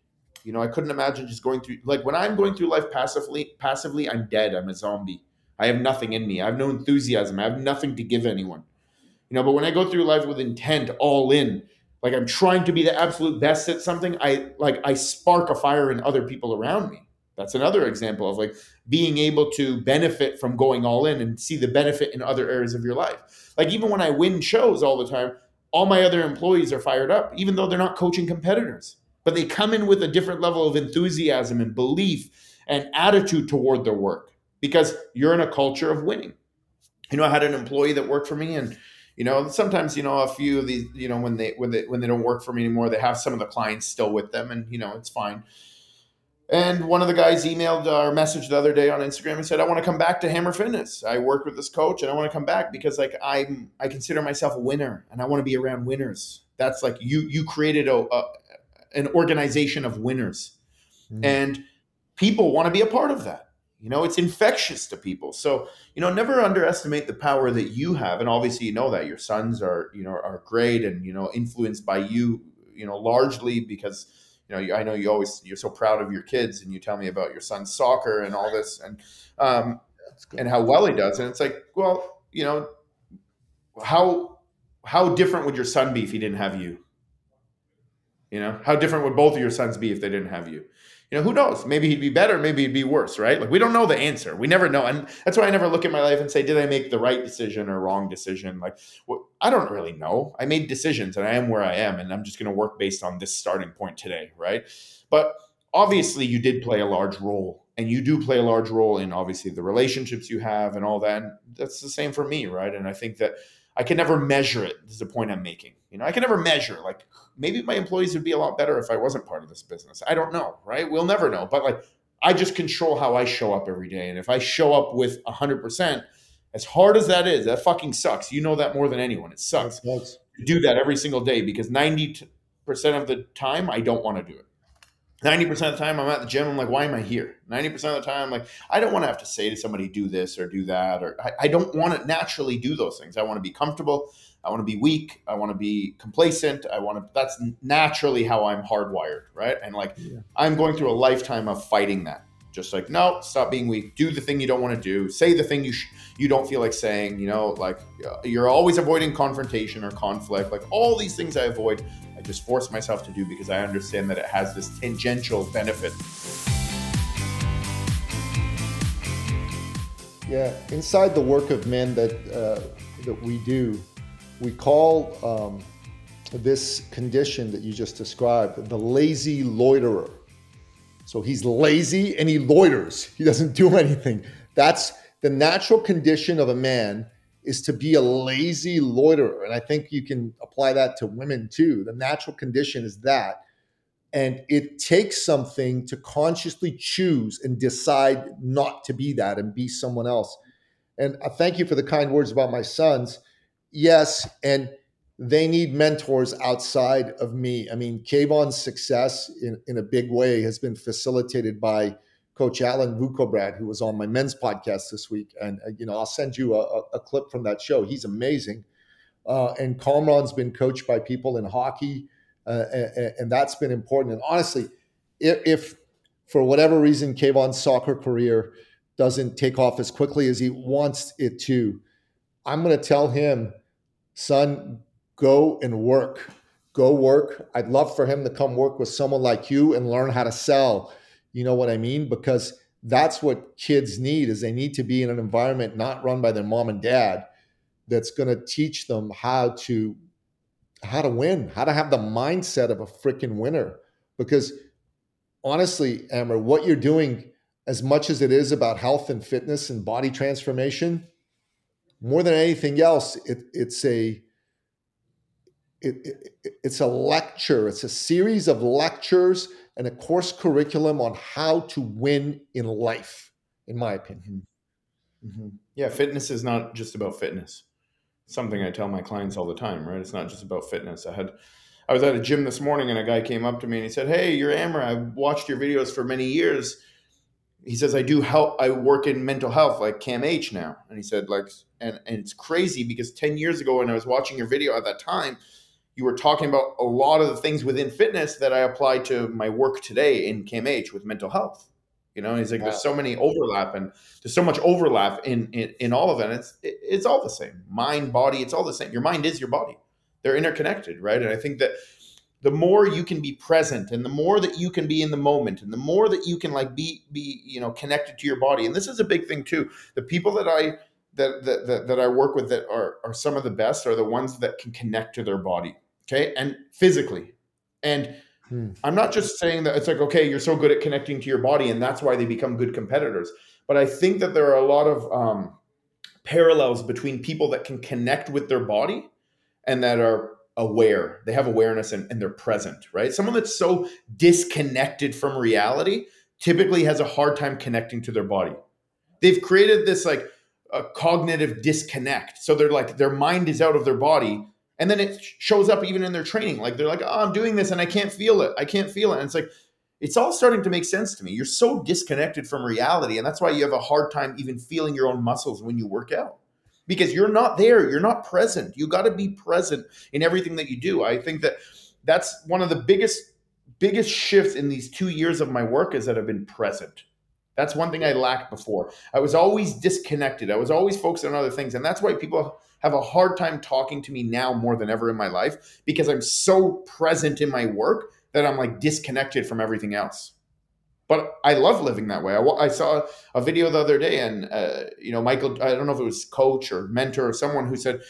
You know i couldn't imagine just going through like when i'm going through life passively passively i'm dead. I'm a zombie. I have nothing in me. I have no enthusiasm. I have nothing to give anyone. You know but when i go through life with intent all in like i'm trying to be the absolute best at something i like i spark a fire in other people around me. That's another example of like being able to benefit from going all in and see the benefit in other areas of your life. Like even when I win shows all the time, all my other employees are fired up, even though they're not coaching competitors. But they come in with a different level of enthusiasm and belief and attitude toward their work because you're in a culture of winning. You know, I had an employee that worked for me and you know sometimes you know a few of these you know when they when they when they don't work for me anymore they have some of the clients still with them and you know it's fine and one of the guys emailed our message the other day on Instagram and said, "I want to come back to Hammer Fitness. I work with this coach, and I want to come back because like I'm I consider myself a winner, and I want to be around winners. That's like you you created a, a an organization of winners, mm-hmm. and people want to be a part of that. You know, it's infectious to people. So you know, never underestimate the power that you have, and obviously you know that your sons are you know are great and you know influenced by you you know largely because you know, I know you always you're so proud of your kids, and you tell me about your son's soccer and all this, and um, and how well he does, and it's like, well, you know, how how different would your son be if he didn't have you? You know, how different would both of your sons be if they didn't have you? You know, who knows? Maybe he'd be better, maybe he'd be worse, right? Like we don't know the answer. We never know. And that's why I never look at my life and say, did I make the right decision or wrong decision? Like well, I don't really know. I made decisions and I am where I am and I'm just going to work based on this starting point today, right? But obviously you did play a large role and you do play a large role in obviously the relationships you have and all that. And that's the same for me, right? And I think that I can never measure it. This is the point I'm making. You know, I can never measure like maybe my employees would be a lot better if I wasn't part of this business. I don't know, right? We'll never know. But like I just control how I show up every day. And if I show up with 100%, as hard as that is, that fucking sucks. You know that more than anyone. It sucks to do that every single day because 90% of the time I don't want to do it. 90% of the time I'm at the gym, I'm like, why am I here? 90% of the time, I'm like, I don't want to have to say to somebody, do this or do that. Or I, I don't want to naturally do those things. I want to be comfortable. I want to be weak. I want to be complacent. I want to, that's naturally how I'm hardwired. Right. And like, yeah. I'm going through a lifetime of fighting that. Just like, no, stop being weak. Do the thing you don't want to do. Say the thing you sh- you don't feel like saying. You know, like uh, you're always avoiding confrontation or conflict. Like all these things I avoid I just force myself to do because I understand that it has this tangential benefit. Yeah, inside the work of men that uh, that we do, we call um, this condition that you just described the lazy loiterer. So he's lazy and he loiters. He doesn't do <laughs> anything. That's the natural condition of a man is to be a lazy loiterer. And I think you can apply that to women too. The natural condition is that. And it takes something to consciously choose and decide not to be that and be someone else. And I thank you for the kind words about my sons. Yes, and they need mentors outside of me. I mean, Kayvon's success in, in a big way has been facilitated by Coach Alan Vukobrad, who was on my men's podcast this week. And, uh, you know, I'll send you a, a, clip from that show. He's amazing. Uh, and Kamran's been coached by people in hockey, uh, and, and, that's been important. And honestly, if, if for whatever reason Kayvon's soccer career doesn't take off as quickly as he wants it to, I'm going to tell him, son, go and work. Go work. I'd love for him to come work with someone like you and learn how to sell you know what I mean? Because that's what kids need is they need to be in an environment not run by their mom and dad that's going to teach them how to how to win, how to have the mindset of a freaking winner. Because honestly, Amer, what you're doing, as much as it is about health and fitness and body transformation, more than anything else, it, it's a it, it, it's a lecture. It's a series of lectures and a course curriculum on how to win in life, in my opinion. Mm-hmm. mm-hmm. Yeah, fitness is not just about fitness. something I tell my clients all the time, right? It's not just about fitness. I had I was at a gym this morning and a guy came up to me and he said, Hey, you're Amer. I've watched your videos for many years. He says, I do help, I work in mental health like CAMH now. And he said, like, and, and it's crazy because 10 years ago when I was watching your video at that time, you were talking about a lot of the things within fitness that I apply to my work today in CAMH with mental health. You know, he's like, wow. there's so many overlap and there's so much overlap in in, in all of it. it's it, it's all the same. Mind, body, it's all the same. Your mind is your body. They're interconnected, right? And I think that the more you can be present and the more that you can be in the moment and the more that you can like be be you know connected to your body and this is a big thing too the people that i that that, that, that i work with that are, are some of the best are the ones that can connect to their body okay and physically. And hmm. i'm not just saying that it's like okay you're so good at connecting to your body and that's why they become good competitors. But i think that there are a lot of um, parallels between people that can connect with their body and that are aware. They have awareness and, and they're present right? Someone that's so disconnected from reality typically has a hard time connecting to their body. They've created this like a cognitive disconnect. So they're like their mind is out of their body and then it shows up even in their training. Like they're like, oh, I'm doing this and I can't feel it. I can't feel it. And it's like, it's all starting to make sense to me. You're so disconnected from reality. And that's why you have a hard time even feeling your own muscles when you work out because you're not there. You're not present. You got to be present in everything that you do. I think that that's one of the biggest, biggest shifts in these two years of my work is that I've been present. That's one thing I lacked before. I was always disconnected. I was always focused on other things. And that's why people have a hard time talking to me now more than ever in my life because I'm so present in my work that I'm like disconnected from everything else. but I love living that way. I, I saw a video the other day, and uh, you know, Michael. I don't know if it was coach or mentor or someone who said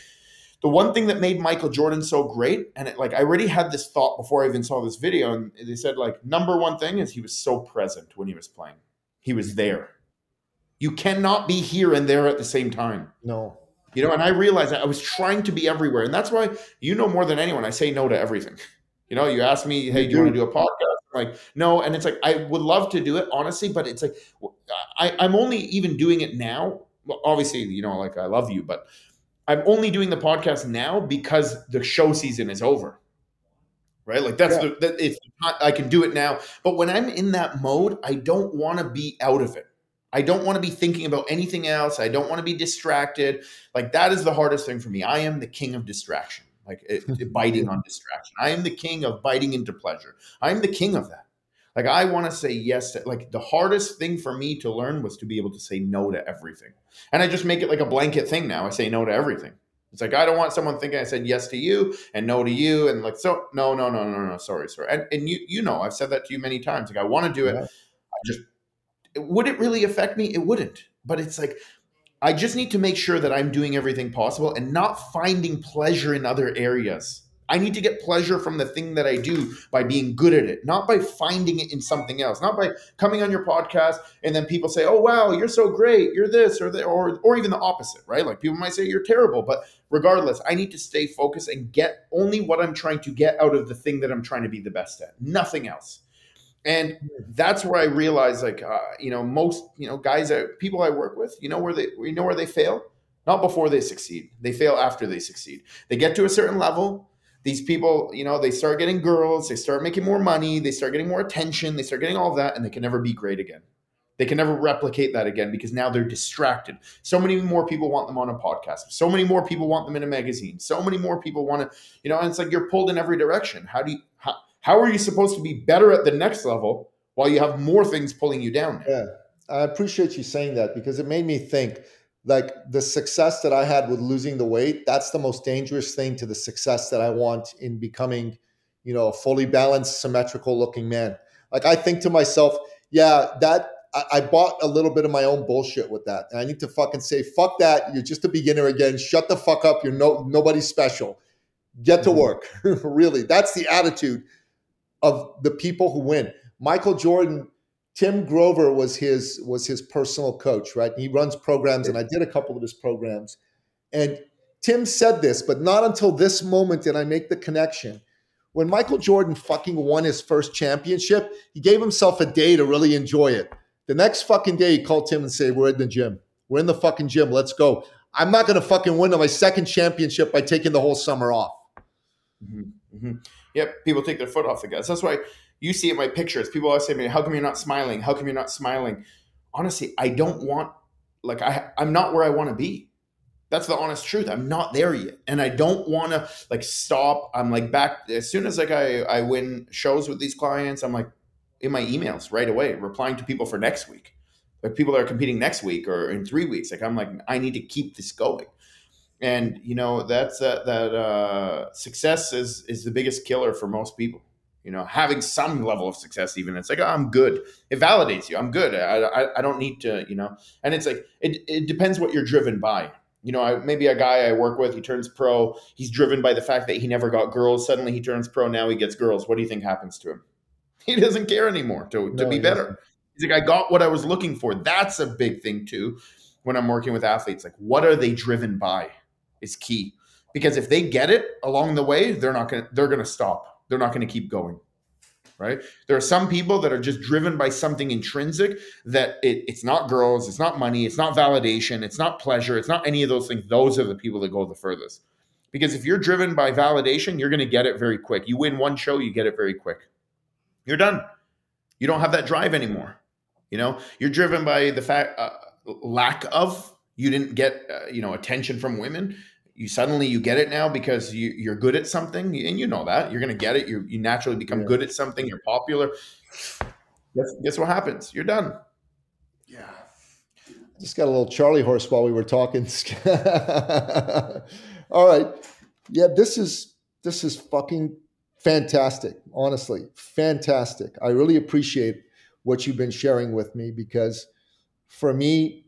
the one thing that made Michael Jordan so great, and it, like I already had this thought before I even saw this video, and they said like number one thing is he was so present when he was playing. He was there. You cannot be here and there at the same time. No. You know, and I realized that I was trying to be everywhere, and that's why you know more than anyone. I say no to everything. You know, you ask me, hey, do you want to do a podcast? like no and it's like i would love to do it honestly but it's like I, i'm only even doing it now well, obviously you know like i love you but i'm only doing the podcast now because the show season is over right like that's yeah. the that it's not, i can do it now but when i'm in that mode i don't want to be out of it I don't want to be thinking about anything else. I don't want to be distracted. Like that is the hardest thing for me. I am the king of distraction like it, eh, it <laughs> biting on distraction. I am the king of biting into pleasure. I am the king of that. Like I want to say yes to like the hardest thing for me to learn was to be able to say no to everything. And I just make it like a blanket thing now. I say no to everything. It's like I don't want someone thinking I said yes to you and no to you and like so no no no no no sorry sorry and and you you know I've said that to you many times like I want to do it yeah. I just would it really affect me it wouldn't but it's like I just need to make sure that I'm doing everything possible and not finding pleasure in other areas. I need to get pleasure from the thing that I do by being good at it, not by finding it in something else, not by coming on your podcast and then people say, "Oh wow, you're so great, you're this or that," or or even the opposite, right? Like people might say you're terrible, but regardless, I need to stay focused and get only what I'm trying to get out of the thing that I'm trying to be the best at, nothing else and that's where I realized, like, uh, you know, most you know guys that people I work with, you know where they you know where they fail, not before they succeed. They fail after they succeed. They get to a certain level. These people, you know, they start getting girls, they start making more money, they start getting more attention, they start getting all that, and they can never be great again. They can never replicate that again because now they're distracted. So many more people want them on a podcast. So many more people want them in a magazine. So many more people want to, you know, and it's like you're pulled in every direction. How do you, how, are you supposed to be better at the next level while you have more things pulling you down? Yeah, I appreciate you saying that because it made me think like the success that I had with losing the weight, that's the most dangerous thing to the success that I want in becoming, you know, a fully balanced, symmetrical looking man. Like I think to myself, yeah, that I, bought a little bit of my own bullshit with that. And I need to fucking say, fuck that. You're just a beginner again. Shut the fuck up. You're no nobody special. Get to mm-hmm. work. <laughs> really. That's the attitude of the people who win. Michael Jordan, Tim Grover was his was his personal coach, right? He runs programs, and I did a couple of his programs. And Tim said this, but not until this moment did I make the connection. When Michael Jordan fucking won his first championship, he gave himself a day to really enjoy it. The next fucking day, he called Tim and said, "We're in the gym. We're in the fucking gym. Let's go." I'm not to fucking win my second championship by taking the whole summer off. Mm-hmm. Mm-hmm. Yep, people take their foot off the gas. That's why you see in my pictures, people always say to me, How come you're not smiling? How come you're not smiling? Honestly, I don't want like I I'm not where I want to be. That's the honest truth. I'm not there yet. And I don't want to like stop. I'm like back as soon as like I, I win shows with these clients, I'm like in my emails right away, replying to people for next week. Like people that are competing next week or in three weeks. Like I'm like, I need to keep this going and you know that's uh, that uh, success is is the biggest killer for most people. You know having some level of success even it's like oh, i'm good. It validates you. I'm good. I, I, I don't need to you know? And it's like it, it depends what you're driven by. You know I, maybe a guy i work with he turns pro he's driven by the fact that he never got girls. Suddenly he turns pro now he gets girls. What do you think happens to him? <laughs> He doesn't care anymore to, to no, be better. doesn't. he's like i got what i was looking for. That's a big thing too when i'm working with athletes. Like what are they driven by is key because if they get it along the way, they're not going to they're going to stop. They're not going to keep going. Right? There are some people that are just driven by something intrinsic that it, it's not girls, it's not money, it's not validation, it's not pleasure, it's not any of those things. Those are the people that go the furthest. Because if you're driven by validation, you're going to get it very quick. You win one show, you get it very quick. You're done. You don't have that drive anymore. You know, you're driven by the fact uh, lack of you didn't get uh, you know attention from women. You suddenly you get it now because you, you're good at something and you know that. You're going to get it. You, you naturally become yeah. good at something. You're popular. Guess, guess what happens? You're done. Yeah. I just got a little charlie horse while we were talking. <laughs> All right. Yeah this is this is fucking fantastic. Honestly fantastic. I really appreciate what you've been sharing with me because for me,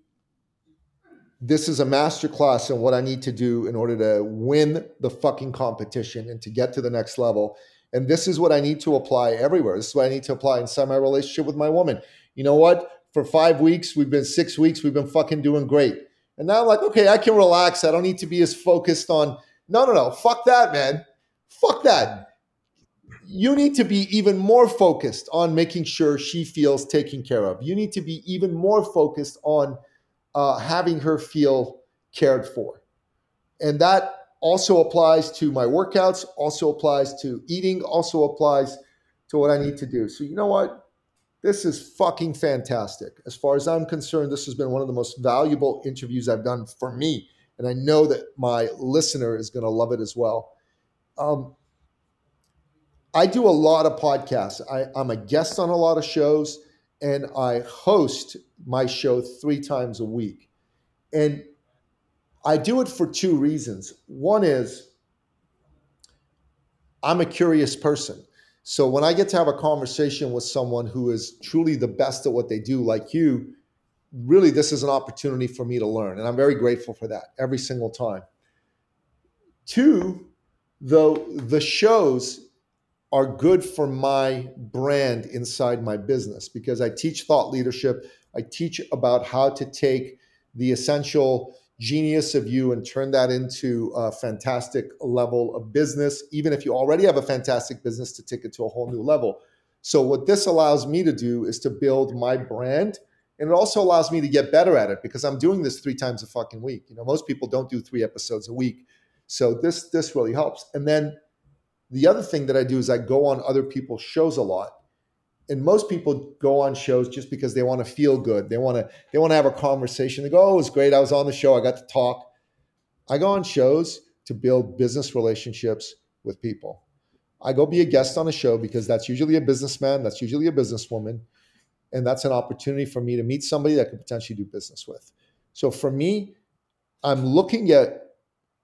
this is a masterclass in what I need to do in order to win the fucking competition and to get to the next level. And this is what I need to apply everywhere. This is what I need to apply inside my relationship with my woman. You know what? For five weeks, we've been six weeks, we've been fucking doing great. And now I'm like, okay, I can relax. I don't need to be as focused on, no, no, no, fuck that, man. Fuck that. You need to be even more focused on making sure she feels taken care of. You need to be even more focused on uh, having her feel cared for. And that also applies to my workouts, also applies to eating, also applies to what I need to do. So, you know what? This is fucking fantastic. As far as I'm concerned, this has been one of the most valuable interviews I've done for me. And I know that my listener is going to love it as well. Um, I do a lot of podcasts. I, I'm a guest on a lot of shows, and I host my show three times a week. And I do it for two reasons. One is I'm a curious person. So when I get to have a conversation with someone who is truly the best at what they do, like you, really this is an opportunity for me to learn. And I'm very grateful for that every single time. Two, though the shows are good for my brand inside my business because I teach thought leadership. I teach about how to take the essential genius of you and turn that into a fantastic level of business, even if you already have a fantastic business to take it to a whole new level. So, what this allows me to do is to build my brand. And it also allows me to get better at it because I'm doing this three times a fucking week. You know, most people don't do three episodes a week. So this this really helps. And then the other thing that I do is I go on other people's shows a lot and most people go on shows just because they want to feel good. They want to they want to have a conversation. They go, "Oh, it was great. I was on the show. I got to talk." I go on shows to build business relationships with people. I go be a guest on a show because that's usually a businessman, that's usually a businesswoman, and that's an opportunity for me to meet somebody that could potentially do business with. So for me, I'm looking at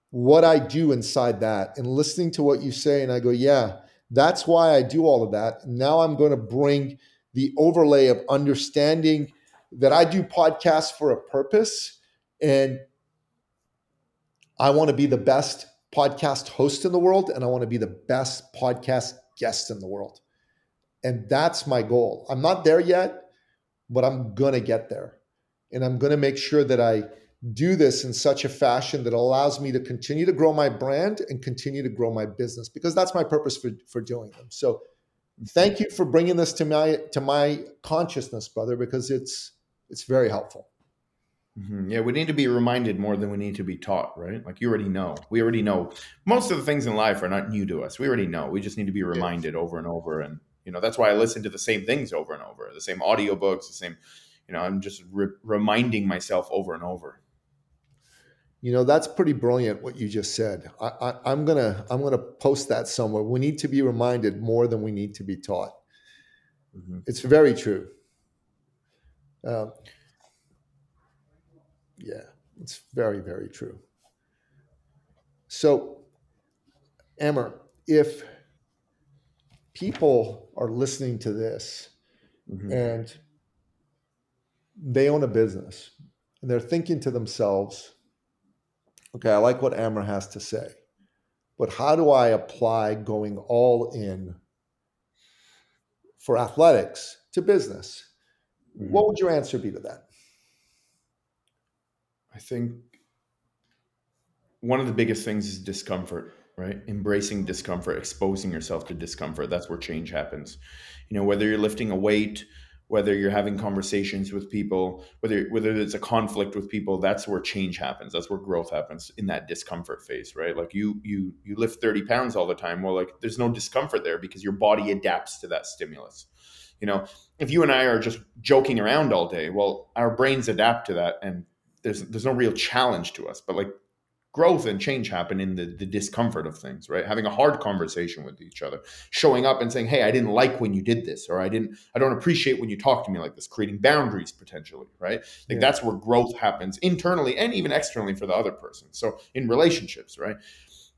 what I do inside that and listening to what you say, and I go, yeah, that's why I do all of that. Now I'm going to bring the overlay of understanding that I do podcasts for a purpose and I want to be the best podcast host in the world and I want to be the best podcast guest in the world. And that's my goal. I'm not there yet, but I'm going to get there. And I'm going to make sure that I do this in such a fashion that allows me to continue to grow my brand and continue to grow my business because that's my purpose for, for doing them. So thank you for bringing this to my to my consciousness, brother, because it's it's very helpful. Mm-hmm. Yeah, we need to be reminded more than we need to be taught, right? Like you already know. We already know. Most of the things in life are not new to us. We already know. We just need to be reminded yeah. over and over. And, you know, that's why I listen to the same things over and over, the same audiobooks, the same, you know, I'm just re- reminding myself over and over you know that's pretty brilliant what you just said. I, am gonna i'm gonna post that somewhere. We need to be reminded more than we need to be taught. Mm-hmm. it's very true. Uh, yeah it's very very true. So Amer, if people are listening to this mm-hmm. and they own a business and they're thinking to themselves okay, I like what Amer has to say, but how do I apply going all in for athletics to business? Mm-hmm. What would your answer be to that? I think one of the biggest things is discomfort, right? Embracing discomfort, exposing yourself to discomfort. That's where change happens. You know, whether you're lifting a weight, whether you're having conversations with people, whether whether it's a conflict with people, that's where change happens. That's where growth happens in that discomfort phase, right? Like you you you lift 30 pounds all the time. Well, like there's no discomfort there because your body adapts to that stimulus. You know, if you and I are just joking around all day, well, our brains adapt to that and there's there's no real challenge to us. But like growth and change happen in the, the discomfort of things right? Having a hard conversation with each other showing up and saying hey i didn't like when you did this or i didn't i don't appreciate when you talk to me like this creating boundaries potentially right? Like yeah. that's where growth happens internally and even externally for the other person so in relationships right?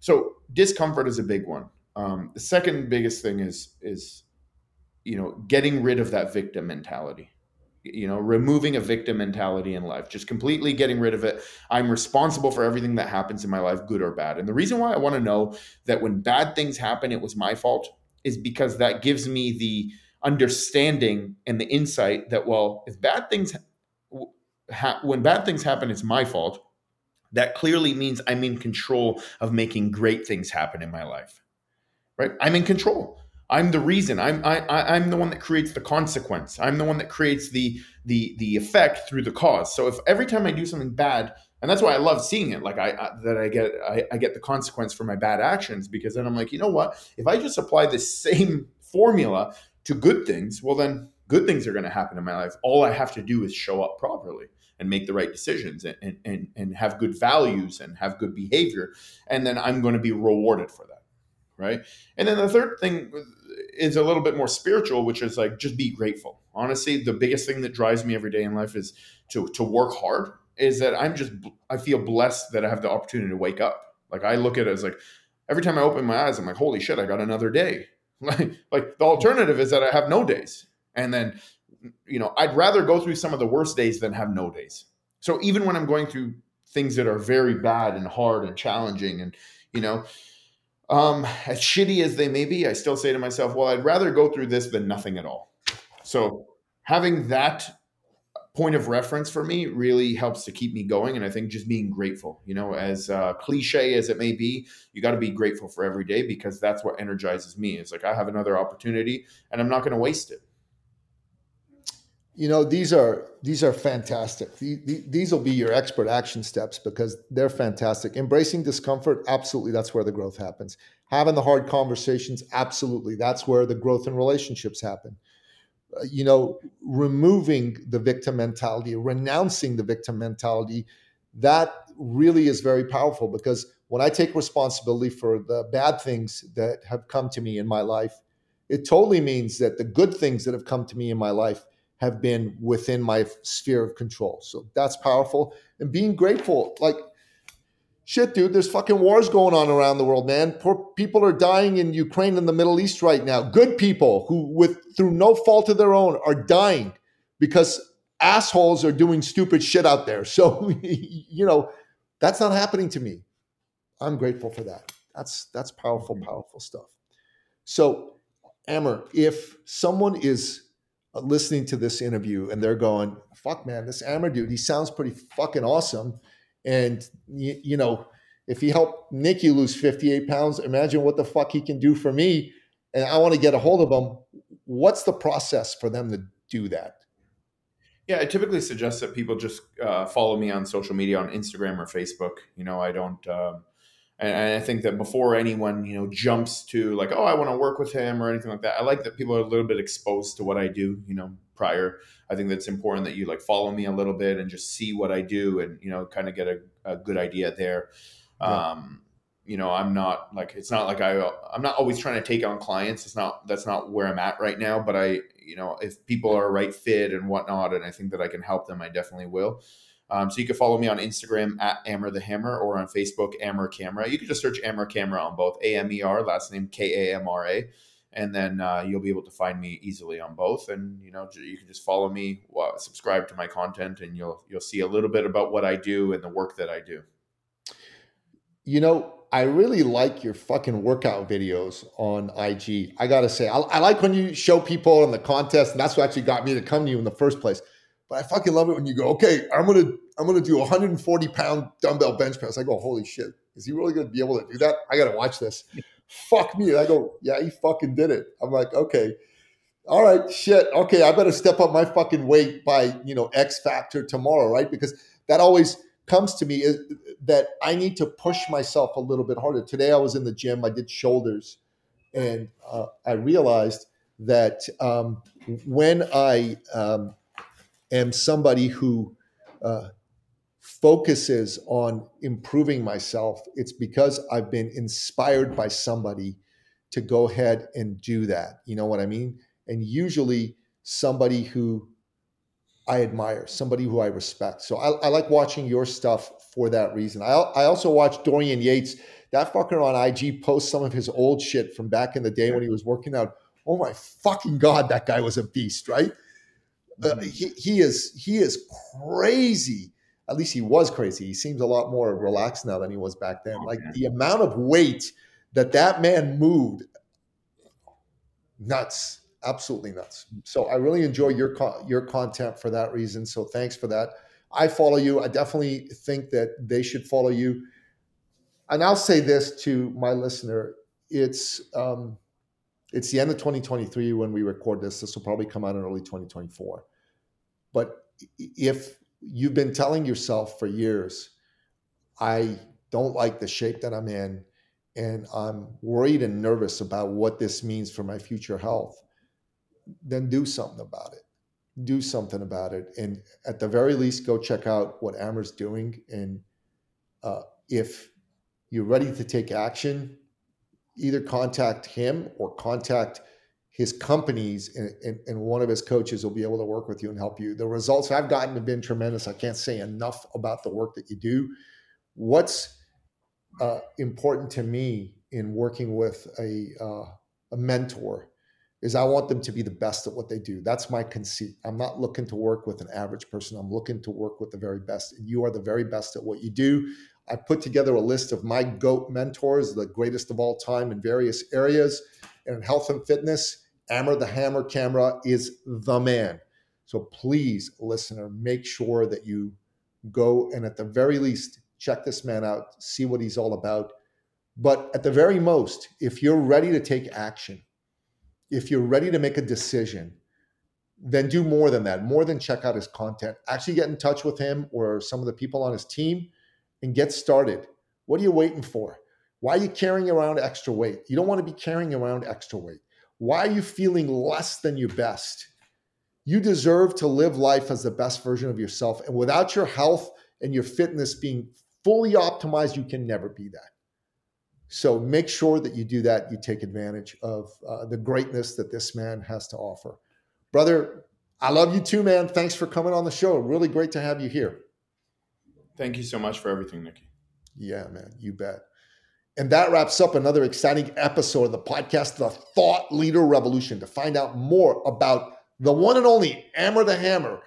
So discomfort is a big one. Um, the second biggest thing is is you know, getting rid of that victim mentality you know removing a victim mentality in life just completely getting rid of it. I'm responsible for everything that happens in my life good or bad. And the reason why i want to know that when bad things happen it was my fault is because that gives me the understanding and the insight that well if bad things ha- when bad things happen it's my fault. That clearly means i'm in control of making great things happen in my life right? I'm in control I'm the reason. I'm I, I'm the one that creates the consequence. I'm the one that creates the the the effect through the cause. So if every time I do something bad, and that's why I love seeing it, like I, I that I get I, I get the consequence for my bad actions because then I'm like, you know what? If I just apply this same formula to good things, well then good things are going to happen in my life. All I have to do is show up properly and make the right decisions and, and, and have good values and have good behavior. And then I'm going to be rewarded for that right? And then the third thing is a little bit more spiritual, which is like just be grateful. Honestly, the biggest thing that drives me every day in life is to to work hard. Is that I'm just I feel blessed that I have the opportunity to wake up. Like I look at it as like every time I open my eyes, I'm like, holy shit, I got another day. <laughs> Like like the alternative is that I have no days, and then you know I'd rather go through some of the worst days than have no days. So even when I'm going through things that are very bad and hard and challenging, and you know um, as shitty as they may be, I still say to myself, well, I'd rather go through this than nothing at all. So having that point of reference for me really helps to keep me going. And I think just being grateful, you know, as uh, cliche as it may be, you got to be grateful for every day because that's what energizes me. It's like I have another opportunity and I'm not going to waste it you know these are these are fantastic. These will be your expert action steps because they're fantastic. Embracing discomfort absolutely that's where the growth happens. Having the hard conversations absolutely that's where the growth in relationships happen. Uh, you know removing the victim mentality renouncing the victim mentality that really is very powerful because when i take responsibility for the bad things that have come to me in my life it totally means that the good things that have come to me in my life have been within my sphere of control. So that's powerful. And being grateful, like, shit, dude, there's fucking wars going on around the world, man. Poor people are dying in Ukraine and the Middle East right now. Good people who, with through no fault of their own, are dying because assholes are doing stupid shit out there. So, <laughs> you know, that's not happening to me. I'm grateful for that. That's that's powerful, mm-hmm. powerful stuff. So, Amer, if someone is listening to this interview and they're going, fuck, man, this Amer dude, he sounds pretty fucking awesome. And, you, you know, if he helped Nicky lose 58 pounds, imagine what the fuck he can do for me. And I want to get a hold of him. What's the process for them to do that? Yeah, I typically suggest that people just uh, follow me on social media on Instagram or Facebook. You know, I don't. Um, and, I think that before anyone, you know, jumps to like, oh, I want to work with him or anything like that, I like that people are a little bit exposed to what I do, you know, prior. I think that's important that you like follow me a little bit and just see what I do and, you know, kind of get a, a good idea there. Yeah. Um, you know, I'm not like, it's not like I, I'm not always trying to take on clients. It's not, that's not where I'm at right now, but I, you know, if people are a right fit and whatnot, and I think that I can help them, I definitely will. Um, so you can follow me on Instagram at Amer the Hammer or on Facebook Amer Kamra. You can just search Amer Kamra on both A M E R last name K A M R A, and then uh, you'll be able to find me easily on both. And you know you can just follow me, subscribe to my content, and you'll you'll see a little bit about what I do and the work that I do. You know, I really like your fucking workout videos on IG. I gotta say, I, I like when you show people in the contest, and that's what actually got me to come to you in the first place. But I fucking love it when you go, okay, I'm gonna I'm gonna do 140 pound dumbbell bench press. I go, holy shit, is he really gonna be able to do that? I gotta watch this. Fuck me. And I go, yeah, he fucking did it. I'm like, okay, all right, shit. Okay, I better step up my fucking weight by you know X factor tomorrow, right? Because that always comes to me is that I need to push myself a little bit harder. Today I was in the gym, I did shoulders, and uh, I realized that um, when I um, am somebody who uh, focuses on improving myself, it's because I've been inspired by somebody to go ahead and do that. You know what I mean? And usually somebody who I admire, somebody who I respect. So I, I like watching your stuff for that reason. I, I also watch Dorian Yates. That fucker on IG posts some of his old shit from back in the day when he was working out. oh my fucking god, that guy was a beast, right? Uh, he, he is he is crazy. At least he was crazy. He seems a lot more relaxed now than he was back then. Like the amount of weight that that man moved, nuts, absolutely nuts. So I really enjoy your your content for that reason. So thanks for that. I follow you. I definitely think that they should follow you. And I'll say this to my listener: it's um, it's the end of 2023 when we record this. This will probably come out in early 2024. But if you've been telling yourself for years, I don't like the shape that I'm in, and I'm worried and nervous about what this means for my future health, then do something about it. Do something about it. And at the very least, go check out what Amer's doing. And uh, if you're ready to take action, either contact him or contact his companies and, and, and, one of his coaches will be able to work with you and help you. The results I've gotten have been tremendous. I can't say enough about the work that you do. What's uh, important to me in working with a, uh, a mentor is I want them to be the best at what they do. That's my conceit. I'm not looking to work with an average person. I'm looking to work with the very best. And you are the very best at what you do. I put together a list of my GOAT mentors, the greatest of all time in various areas. And in health and fitness, Amer the Hammer Kamra is the man. So please, listener, make sure that you go and at the very least, check this man out, see what he's all about. But at the very most, if you're ready to take action, if you're ready to make a decision, then do more than that, more than check out his content. Actually get in touch with him or some of the people on his team and get started. What are you waiting for? Why are you carrying around extra weight? You don't want to be carrying around extra weight. Why are you feeling less than your best? You deserve to live life as the best version of yourself. And without your health and your fitness being fully optimized, you can never be that. So make sure that you do that. You take advantage of uh, the greatness that this man has to offer. Brother, I love you too, man. Thanks for coming on the show. Really great to have you here. Thank you so much for everything, Nicky. Yeah, man, you bet. And that wraps up another exciting episode of the podcast, The Thought Leader Revolution. To find out more about the one and only Amer the Hammer,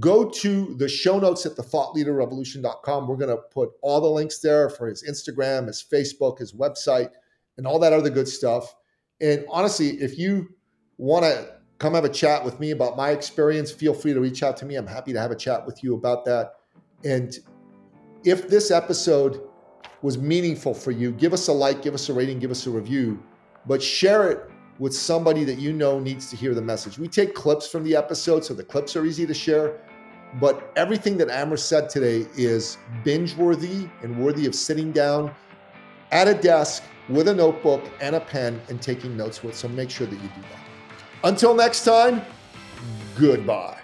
go to the show notes at thethoughtleaderrevolution.com. We're going to put all the links there for his Instagram, his Facebook, his website, and all that other good stuff. And honestly, if you want to come have a chat with me about my experience, feel free to reach out to me. I'm happy to have a chat with you about that. And if this episode was meaningful for you, give us a like, give us a rating, give us a review, but share it with somebody that you know needs to hear the message. We take clips from the episode, so the clips are easy to share. But everything that Amer said today is binge worthy and worthy of sitting down at a desk with a notebook and a pen and taking notes with. So make sure that you do that. Until next time, goodbye.